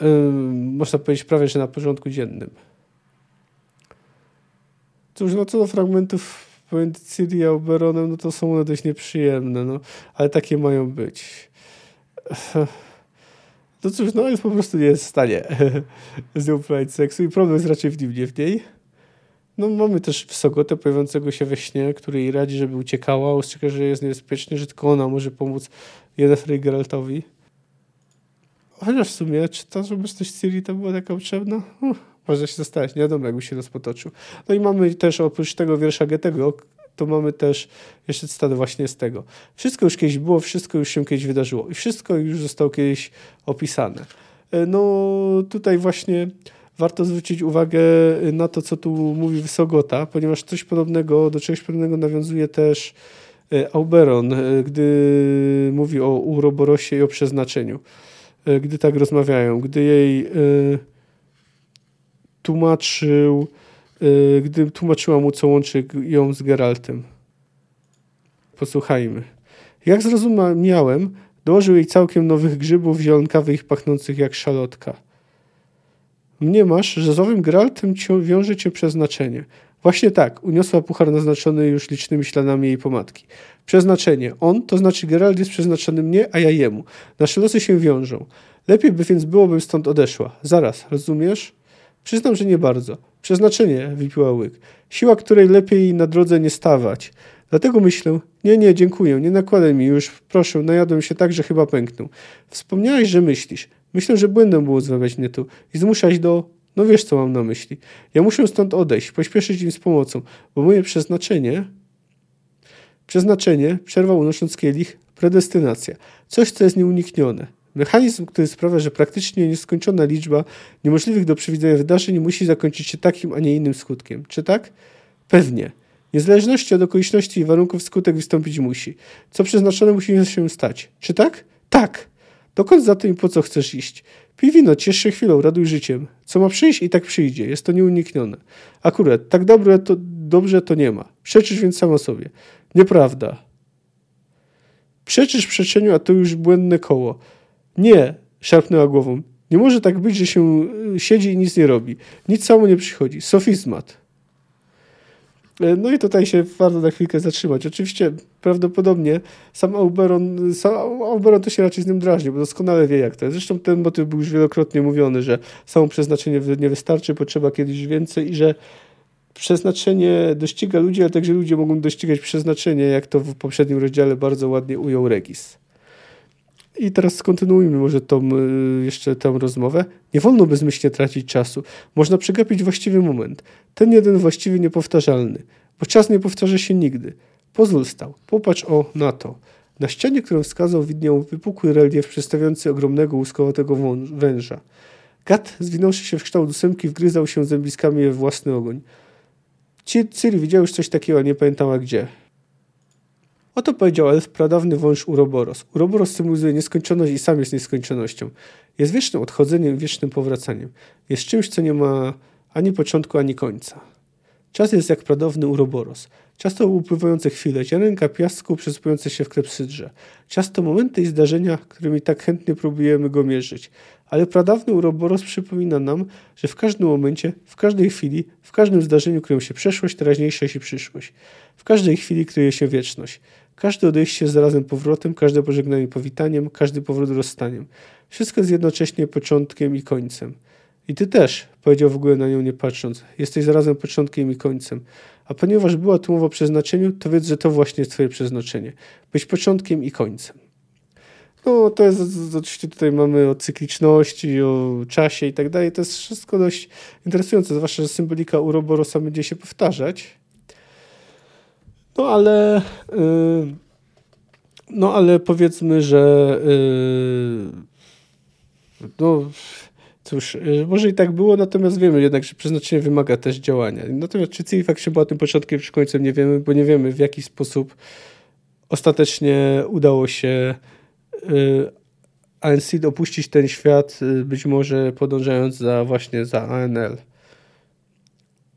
yy, można powiedzieć prawie, że na porządku dziennym. Cóż, no co do fragmentów pomiędzy Ciri a Oberonem, no to są one dość nieprzyjemne, no, ale takie mają być. No cóż, no jest po prostu nie jest w stanie z nią prowadzić seksu i problem jest raczej w nim, nie w niej. No mamy też Sogotę pojawiającego się we śnie, który jej radzi, żeby uciekała, ostrzega, że jest niebezpiecznie, że tylko ona może pomóc Yennefer Geraltowi. Chociaż w sumie, czy ta obecność Ciri to była taka potrzebna? Uh, można się zastanawiać, nie wiadomo, jakby się rozpotoczył. No i mamy też oprócz tego wiersza Goethego, to mamy też jeszcze cytat właśnie z tego. Wszystko już kiedyś było, wszystko już się kiedyś wydarzyło i wszystko już zostało kiedyś opisane. E, no tutaj właśnie warto zwrócić uwagę na to, co tu mówi Wysogota, ponieważ coś podobnego, do czegoś podobnego nawiązuje też e, Auberon, e, gdy mówi o uroborosie i o przeznaczeniu. Gdy tak rozmawiają, gdy jej tłumaczył, gdy tłumaczyła mu, co łączy ją z Geraltem. Posłuchajmy. Jak zrozumiałem, dołożył jej całkiem nowych grzybów zielonawych pachnących jak szalotka. Mnie masz, że z owym Geraltem wiąże cię przeznaczenie. Właśnie tak, uniosła puchar naznaczony już licznymi śladami jej pomadki. Przeznaczenie. On, to znaczy Geralt jest przeznaczony mnie, a ja jemu. Nasze losy się wiążą. Lepiej by więc było, bym stąd odeszła. Zaraz, rozumiesz? Przyznam, że nie bardzo. Przeznaczenie, wypiła łyk. Siła, której lepiej na drodze nie stawać. Dlatego myślę, nie, nie, dziękuję, nie nakładaj mi już, proszę, najadłem się tak, że chyba pęknął. Wspomniałeś, że myślisz. Myślę, że błędem było zwabiać mnie tu i zmuszać do... No wiesz, co mam na myśli. Ja muszę stąd odejść, pośpieszyć im z pomocą, bo moje przeznaczenie... Przeznaczenie, przerwał unosząc kielich, predestynacja. Coś, co jest nieuniknione. Mechanizm, który sprawia, że praktycznie nieskończona liczba niemożliwych do przewidzenia wydarzeń musi zakończyć się takim, a nie innym skutkiem. Czy tak? Pewnie. Niezależności od okoliczności i warunków skutek wystąpić musi. Co przeznaczone musi się stać. Czy tak? Tak. Dokąd za tym i po co chcesz iść? Pij wino, ciesz się chwilą, raduj życiem. Co ma przyjść i tak przyjdzie. Jest to nieuniknione. Akurat, tak dobre to, dobrze to nie ma. Przeczysz więc samo sobie. Nieprawda. Przeczysz przeczeniu, a to już błędne koło. Nie, szarpnęła głową. Nie może tak być, że się y, siedzi i nic nie robi. Nic samo nie przychodzi. Sofizmat. E, no i tutaj się warto na chwilkę zatrzymać. Oczywiście prawdopodobnie sam Auberon, sam Auberon to się raczej z nim drażni, bo doskonale wie jak to jest. Zresztą ten motyw był już wielokrotnie mówiony, że samo przeznaczenie nie wystarczy, potrzeba kiedyś więcej i że przeznaczenie dościga ludzi, ale także ludzie mogą dościgać przeznaczenie, jak to w poprzednim rozdziale bardzo ładnie ujął Regis. I teraz kontynuujmy może tą, y, jeszcze tę rozmowę. Nie wolno bezmyślnie tracić czasu. Można przegapić właściwy moment. Ten jeden właściwie niepowtarzalny. Bo czas nie powtarza się nigdy. Pozwól stał. Popatrz o na to. Na ścianie, którą wskazał, widniał wypukły relief przedstawiający ogromnego łuskowatego węża. Gat, zwinąwszy się w kształt ósemki, wgryzał się zębiskami we własny ogoń. Ciri widział już coś takiego, nie pamiętała gdzie. Oto powiedział elf, pradawny wąż Uroboros. Uroboros symbolizuje nieskończoność i sam jest nieskończonością. Jest wiecznym odchodzeniem, wiecznym powracaniem. Jest czymś, co nie ma ani początku, ani końca. Czas jest jak pradawny Uroboros. Czas to upływające chwile, ziarenka piasku przesypujące się w klepsydrze. Czas to momenty i zdarzenia, którymi tak chętnie próbujemy go mierzyć. Ale pradawny Uroboros przypomina nam, że w każdym momencie, w każdej chwili, w każdym zdarzeniu kryją się przeszłość, teraźniejszość i przyszłość. W każdej chwili kryje się wieczność. Każde odejście jest zarazem powrotem, każde pożegnanie powitaniem, każdy powrót rozstaniem. Wszystko jest jednocześnie początkiem i końcem. I ty też, powiedział w ogóle na nią nie patrząc, jesteś zarazem początkiem i końcem. A ponieważ była tu mowa o przeznaczeniu, to wiedz, że to właśnie jest twoje przeznaczenie. Być początkiem i końcem. No, to jest, oczywiście tutaj mamy o cykliczności, o czasie i tak dalej. To jest wszystko dość interesujące, zwłaszcza, że symbolika Uroborosa będzie się powtarzać. No, ale... Yy, no, ale powiedzmy, że... Yy, no, Cóż, y, może i tak było, natomiast wiemy jednak, że przeznaczenie wymaga też działania. Natomiast czy Ciri faktycznie była tym początkiem czy końcem, nie wiemy, bo nie wiemy w jaki sposób ostatecznie udało się y, ANC opuścić ten świat, y, być może podążając za właśnie za ANL.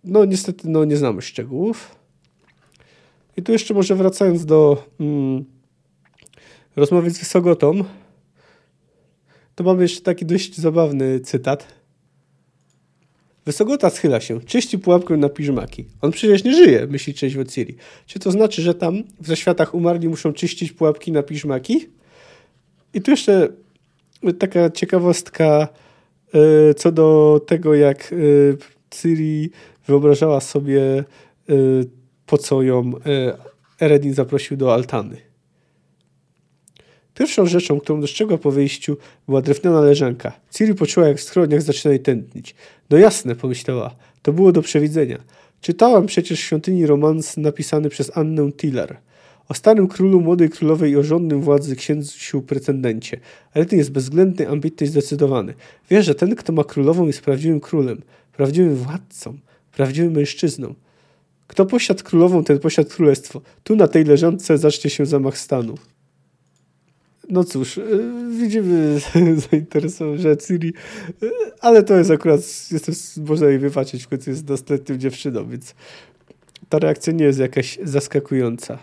No niestety no, nie znamy szczegółów. I tu jeszcze może wracając do mm, rozmowy z Wysogotą, to mamy jeszcze taki dość zabawny cytat. Wysogota schyla się, czyści pułapkę na piżmaki. On przecież nie żyje, myśli część Ciri. Czy to znaczy, że tam w zaświatach umarli muszą czyścić pułapki na piżmaki? I tu jeszcze taka ciekawostka yy, co do tego, jak yy, Ciri wyobrażała sobie, yy, po co ją Eredin zaprosił do altany. Pierwszą rzeczą, którą dostrzegła po wyjściu, była drewniana leżanka. Ciri poczuła, jak w skroniach zaczyna jej tętnić. No jasne, pomyślała. To było do przewidzenia. Czytałam przecież w świątyni romans napisany przez Annę Tiller. O starym królu, młodej królowej i o żądnym władzy księciu pretendencie. Ale ten jest bezwzględny, ambitny i zdecydowany. Wie, że ten, kto ma królową, jest prawdziwym królem, prawdziwym władcą, prawdziwym mężczyzną. Kto posiadł królową, ten posiadł królestwo. Tu na tej leżance zacznie się zamach stanu. No cóż, y, widzimy zainteresowanie, Ciri, y, ale to jest akurat, jestem, można jej wybaczyć, w końcu jest nastoletnią dziewczyną, więc ta reakcja nie jest jakaś zaskakująca.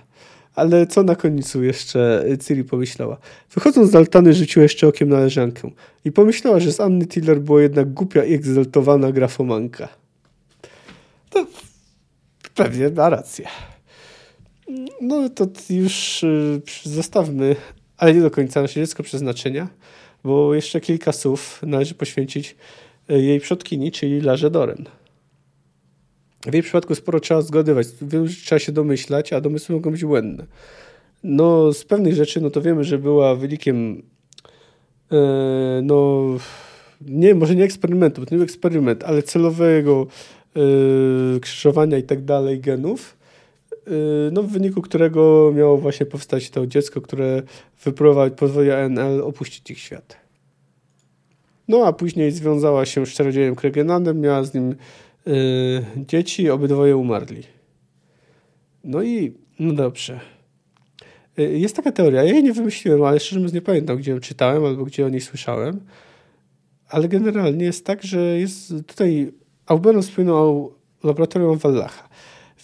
Ale co na końcu jeszcze Ciri pomyślała? Wychodząc z altany rzuciła jeszcze okiem na leżankę i pomyślała, że z Anny Tiller była jednak głupia i egzaltowana grafomanka. To pewnie ma rację. No to już y, zostawmy ale nie do końca nasze dziecko przeznaczenia, bo jeszcze kilka słów należy poświęcić e, jej przodkini, czyli Larze Doren. W jej przypadku sporo trzeba zgadywać, trzeba się domyślać, a domysły mogą być błędne. No, z pewnych rzeczy, no to wiemy, że była wynikiem e, no, nie, może nie eksperymentu, bo to nie był eksperyment, ale celowego e, krzyżowania i tak dalej genów, Y, no, w wyniku którego miało właśnie powstać to dziecko, które wypróbować pozwoli ANL opuścić ich świat. No a później związała się z czarodziejem Kregenanem, miała z nim yy, dzieci, obydwoje umarli. No i, no dobrze. Yy, jest taka teoria, ja jej nie wymyśliłem, ale szczerze mówiąc nie pamiętam, gdzie ją czytałem albo gdzie o niej słyszałem. Ale generalnie jest tak, że jest tutaj Auberon o laboratorium Wallacha.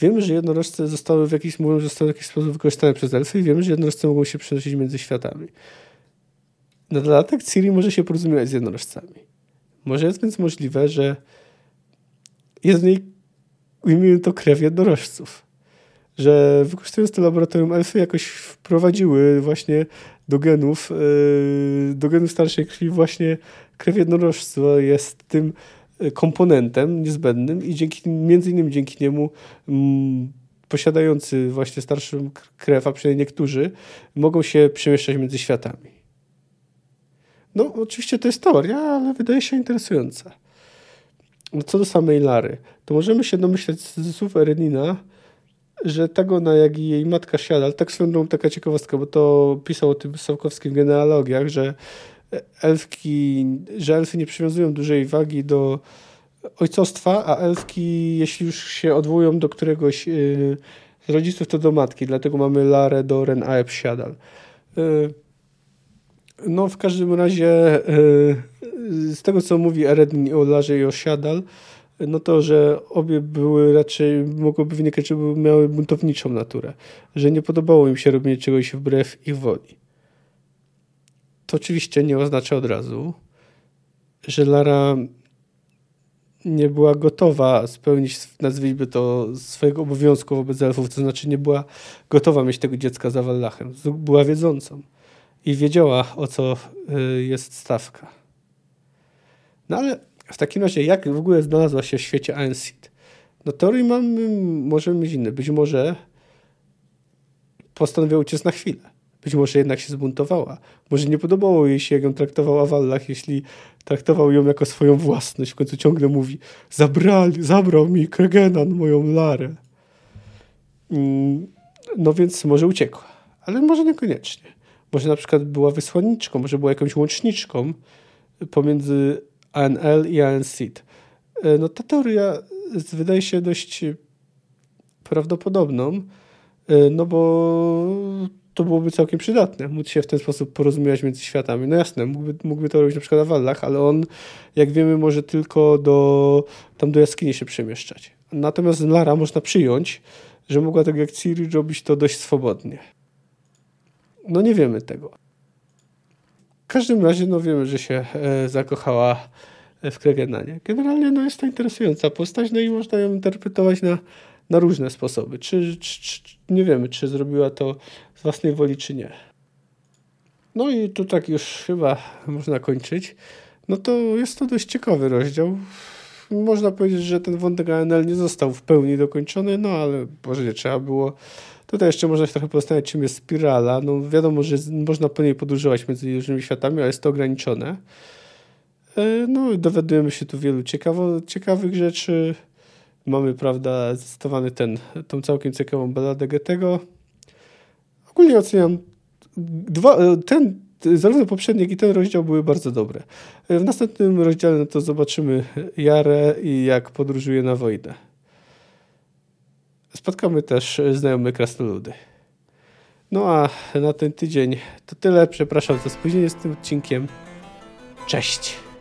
Wiemy, że jednorożce zostały w jakiś, mówią, zostały w jakiś sposób wykorzystane przez elfy i wiemy, że jednorożce mogą się przenosić między światami. Na dodatek Ciri może się porozumiewać z jednorożcami. Może jest więc możliwe, że jest w niej, ujmijmy to, krew jednorożców. Że wykorzystując to laboratorium, elfy jakoś wprowadziły właśnie do genów, yy, do genów starszej krwi właśnie krew jednorożca jest tym komponentem niezbędnym i dzięki, między innymi dzięki niemu mm, posiadający właśnie starszą krew, a przynajmniej niektórzy, mogą się przemieszczać między światami. No, oczywiście to jest teoria, ale wydaje się interesująca. No, co do samej Lary, to możemy się domyśleć z słów Erenina, że tak ona, jak i jej matka Siadal, tak swoją taka ciekawostka, bo to pisał o tym Sałkowski w genealogiach, że elfki, że elfy nie przywiązują dużej wagi do ojcostwa, a elfki, jeśli już się odwołują do któregoś yy, z rodziców, to do matki. Dlatego mamy Larę, Doren, Aeb, Siadal. Yy, no, w każdym razie yy, z tego, co mówi Eredin o Larze i o Siadal, no to, że obie były raczej, mogłoby wynikać, że miały buntowniczą naturę, że nie podobało im się robienie czegoś wbrew ich woli. To oczywiście nie oznacza od razu, że Lara nie była gotowa spełnić, nazwijmy to, swojego obowiązku wobec elfów, to znaczy nie była gotowa mieć tego dziecka za Wallachem. Była wiedzącą i wiedziała, o co y, jest stawka. No ale w takim razie, jak w ogóle znalazła się w świecie Aensid? No teorii mamy, możemy mieć inne. Być może postanowiła uciec na chwilę. Być może jednak się zbuntowała. Może nie podobało jej się, jak ją traktował Awallach, jeśli traktował ją jako swoją własność. W końcu ciągle mówi, zabrali, zabrał mi Kregenan moją Larę. Mm, no więc może uciekła. Ale może niekoniecznie. Może na przykład była wysłanniczką, może była jakąś łączniczką pomiędzy ANL i ANSID. E, no ta teoria wydaje się dość prawdopodobną, e, no bo to byłoby całkiem przydatne, móc się w ten sposób porozumiewać między światami. No jasne, mógłby, mógłby to robić na przykład na Wallach, ale on, jak wiemy, może tylko do, tam do jaskini się przemieszczać. Natomiast Lara można przyjąć, że mogła tak jak Ciri robić to dość swobodnie. No nie wiemy tego. W każdym razie no wiemy, że się e, zakochała w Kregenanie. Generalnie no jest to interesująca postać, no i można ją interpretować na na różne sposoby. Czy, czy, czy, nie wiemy, czy zrobiła to własnej woli, czy nie. No i tu tak już chyba można kończyć. No to jest to dość ciekawy rozdział. Można powiedzieć, że ten wątek ANL nie został w pełni dokończony, no ale może nie trzeba było. Tutaj jeszcze można się trochę postanowić, czym jest spirala. No wiadomo, że można po niej podróżować między różnymi światami, ale jest to ograniczone. E, no dowiadujemy się tu wielu ciekawo, ciekawych rzeczy. Mamy, prawda, zestowany ten, tą całkiem ciekawą balladę Goethego. Ogólnie oceniam dwa, ten, zarówno poprzedni, jak i ten rozdział były bardzo dobre. W następnym rozdziale no to zobaczymy Jarę i jak podróżuje na wojnę. Spotkamy też znajome krasnoludy. No a na ten tydzień to tyle. Przepraszam za spóźnienie z tym odcinkiem. Cześć!